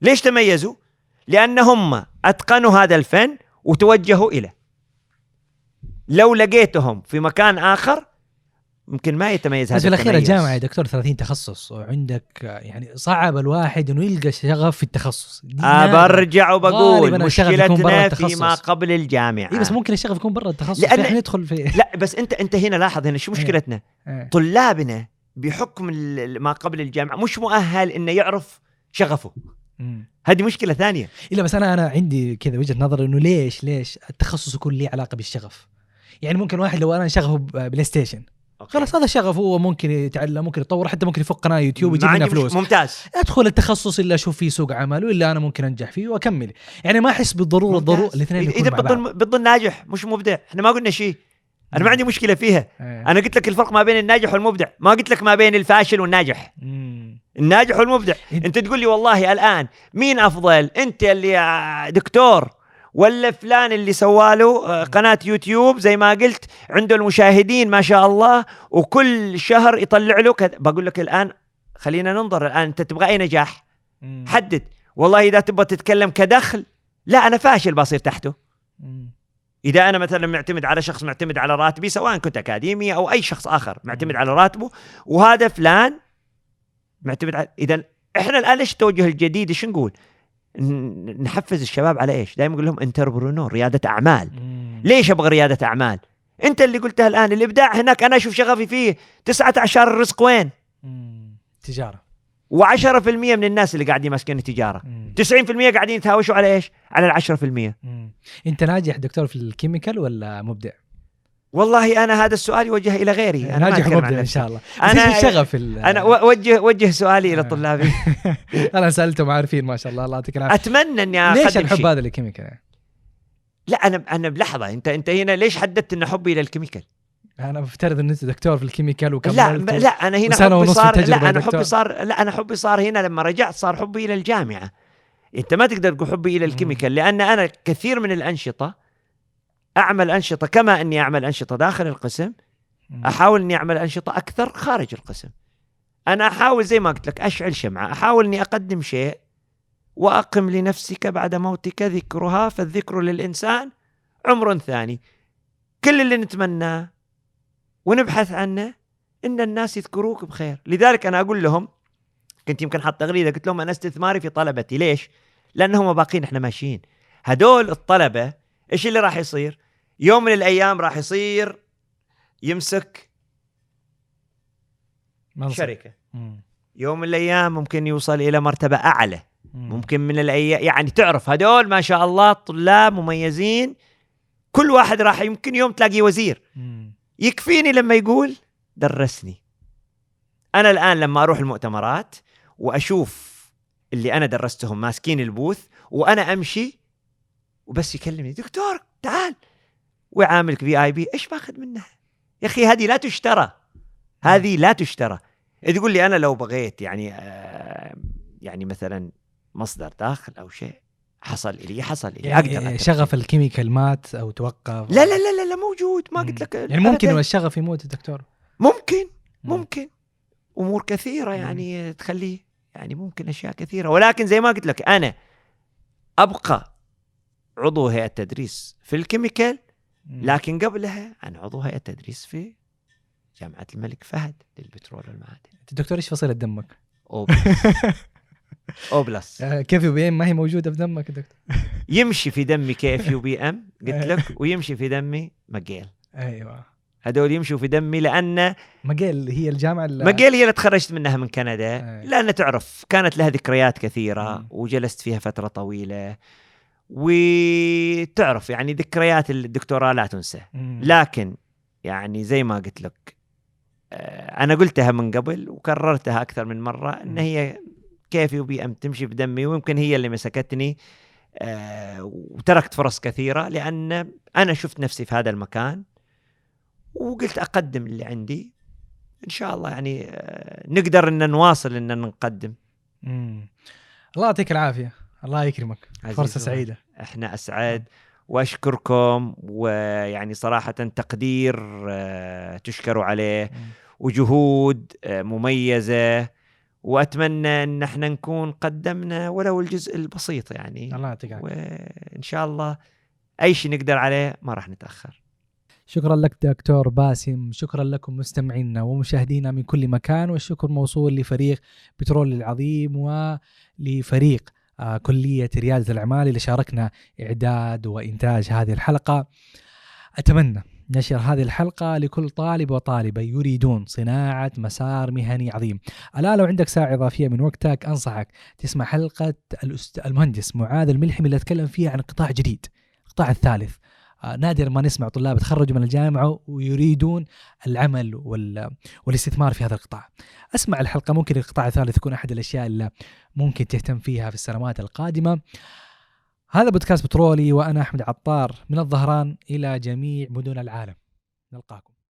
ليش تميزوا؟ لأن هم أتقنوا هذا الفن وتوجهوا اليه لو لقيتهم في مكان آخر يمكن ما يتميز هذا بس في الأخير التميز. الجامعة يا دكتور 30 تخصص وعندك يعني صعب الواحد إنه يلقى شغف في التخصص نادرة. برجع وبقول مشكلتنا. فيما قبل الجامعة اي بس ممكن الشغف يكون برا التخصص لأن- ندخل في لا بس أنت أنت هنا لاحظ هنا شو إيه. مشكلتنا إيه. طلابنا بحكم ما قبل الجامعة مش مؤهل إنه يعرف شغفه. هذه مشكلة ثانية إلا بس أنا أنا عندي كذا وجهة نظر إنه ليش ليش التخصص يكون له علاقة بالشغف يعني ممكن واحد لو أنا شغفه PlayStation خلاص هذا شغف هو ممكن يتعلم ممكن يتطور حتى ممكن يفك قناة يوتيوب عندي مش- فلوس. ممتاز. أدخل التخصص اللي أشوف فيه سوق عمل واللي أنا ممكن أنجح فيه وأكمل. يعني ما أحس بالضرورة. الضرورة الاثنين إذا بتظن بتظن ناجح مش مبدع. إحنا ما قلنا شيء. أنا ما عندي مشكلة فيها. إيه. أنا قلت لك الفرق ما بين الناجح والمبدع. ما قلت لك ما بين الفاشل والناجح. مم. الناجح والمبدع. إنت- أنت تقول لي والله الآن مين أفضل؟ أنت اللي دكتور ولا فلان اللي سواله آه، قناة يوتيوب زي ما قلت عنده المشاهدين ما شاء الله وكل شهر يطلع له كذا بقول لك الآن خلينا ننظر الآن أنت تبغى أي نجاح مم. حدد والله إذا تبغى تتكلم كدخل لا أنا فاشل بصير تحته مم. إذا أنا مثلا معتمد على شخص معتمد على راتبي سواء كنت أكاديمي أو أي شخص آخر معتمد على راتبه وهذا فلان معتمد على إذا إحنا الآن إيش التوجه الجديد إيش نقول؟ نحفز الشباب على إيش؟ دائما أقول لهم انتربرونور ريادة أعمال مم. ليش أبغى ريادة أعمال؟ أنت اللي قلتها الآن الإبداع هناك أنا أشوف شغفي فيه 19 الرزق وين؟ مم. تجارة و10% من الناس اللي قاعدين ماسكين التجارة مم. 90% قاعدين يتهاوشوا على إيش؟ على ال 10% مم. أنت ناجح دكتور في ال chemical ولا مبدع؟ والله أنا هذا السؤال يوجه إلى غيري أنا ناجح ومبدع إن. شاء الله الشغف في ال- أنا وجه وجه سؤالي إلى. طلابي أنا سألتهم عارفين ما شاء الله الله يعطيك العافية أتمنى إني ليش اقدم الحب شيء هذا لل chemical؟ لا أنا أنا بلحظة انت أنت هنا ليش حددت ان حبي لل chemical أنا بفترض إن أنت دكتور في ال chemical لا وكملت لا أنا هنا حبي صار لا أنا. حبي صار لا أنا حبي صار هنا لما رجعت صار حبي إلى الجامعة أنت ما تقدر تقول حبي إلى. ال chemical لأن أنا كثير من الأنشطة أعمل أنشطة كما أني أعمل أنشطة داخل القسم. أحاول أني أعمل أنشطة أكثر خارج القسم. أنا أحاول زي ما قلت لك أشعل شمعة أحاول أني أقدم شيء وأقم لنفسك بعد موتك ذكرها فالذكر للإنسان عمر ثاني. كل اللي نتمناه ونبحث عنه إن الناس يذكروك بخير. لذلك أنا أقول لهم كنت يمكن حاط تغريدة قلت لهم أنا استثماري في طلبتي. ليش؟ لأنهم باقين إحنا ماشيين. هدول الطلبة إيش اللي راح يصير؟ يوم من الأيام راح يصير يمسك منصب. شركة مم. يوم من الأيام ممكن يوصل إلى مرتبة أعلى مم. ممكن من الأيام يعني تعرف هدول ما شاء الله طلاب مميزين كل واحد راح يمكن يوم تلاقيه وزير مم. يكفيني لما يقول درسني أنا الآن لما أروح المؤتمرات وأشوف اللي أنا درستهم ماسكين البوث وأنا أمشي وبس يكلمني دكتور تعال ويعاملك في اي بي إيش باخذ منها يا أخي هذه لا تشترى هذه لا تشترى تقول لي أنا لو بغيت يعني آه يعني مثلا مصدر داخل أو شيء حصل لي حصل لي أقدر يعني شغف. ال chemical مات أو توقف لا لا لا لا, لا موجود ما. قلت لك يعني ممكن. الشغف يموت دكتور ممكن مم. ممكن أمور كثيرة. يعني تخليه يعني ممكن أشياء كثيرة ولكن زي ما قلت لك أنا أبقى عضو هيئة تدريس في ال chemical. لكن قبلها أنا عضو هيئة تدريس في جامعة الملك فهد للبترول والمعادن دكتور إيش فصيلة دمك؟ O plus O plus كيف يبين ما هي موجودة في دمك دكتور؟ يمشي في دمي كي اف يو بي ام قلت. لك ويمشي في دمي ماجيل أيوه هذول يمشوا في دمي لأن ماجيل هي الجامعة اللي ماجيل هي اللي تخرجت منها من كندا أي. لأن تعرف كانت لها ذكريات كثيرة. وجلست فيها فترة طويلة وتعرف يعني ذكريات الدكتوراه لا تنسى. لكن يعني زي ما قلت لك آه، أنا قلتها من قبل وكررتها أكثر من مرة إن. هي كيف يبي إم تمشي في دمي ويمكن هي اللي مسكتني آه، وتركت فرص كثيرة لأن أنا شفت نفسي في هذا المكان وقلت أقدم اللي عندي إن شاء الله يعني آه، نقدر إن نواصل إن نقدم مم. الله يعطيك العافية الله يكرمك فرصة. سعيدة إحنا أسعد. وأشكركم. ويعني صراحة تقدير آه، تشكروا عليه. وجهود آه، مميزة. وأتمنى إن إحنا نكون قدمنا ولو الجزء البسيط يعني. الله يعطيك وإن شاء الله أي شيء نقدر عليه ما راح نتأخر. شكرا لك دكتور باسم. شكرا لكم مستمعينا ومشاهدينا من كل مكان. والشكر موصول لفريق بترول العظيم ولفريق كلية ريادة الأعمال اللي شاركنا إعداد وإنتاج هذه الحلقة. أتمنى نشر هذه الحلقة لكل طالب وطالبة يريدون صناعة مسار مهني عظيم. ألا لو عندك ساعة إضافية من وقتك أنصحك تسمع حلقة المهندس معاذ الملحمي اللي أتكلم فيها عن قطاع جديد القطاع الثالث. آه، نادر ما نسمع طلاب تخرجوا من الجامعة ويريدون العمل وال... والاستثمار في هذا القطاع. أسمع الحلقة ممكن القطاع الثالث يكون أحد الأشياء اللي ممكن تهتم فيها في السنوات القادمة. هذا بودكاست بترولي وأنا أحمد عطار من الظهران إلى جميع مدن العالم. نلقاكم.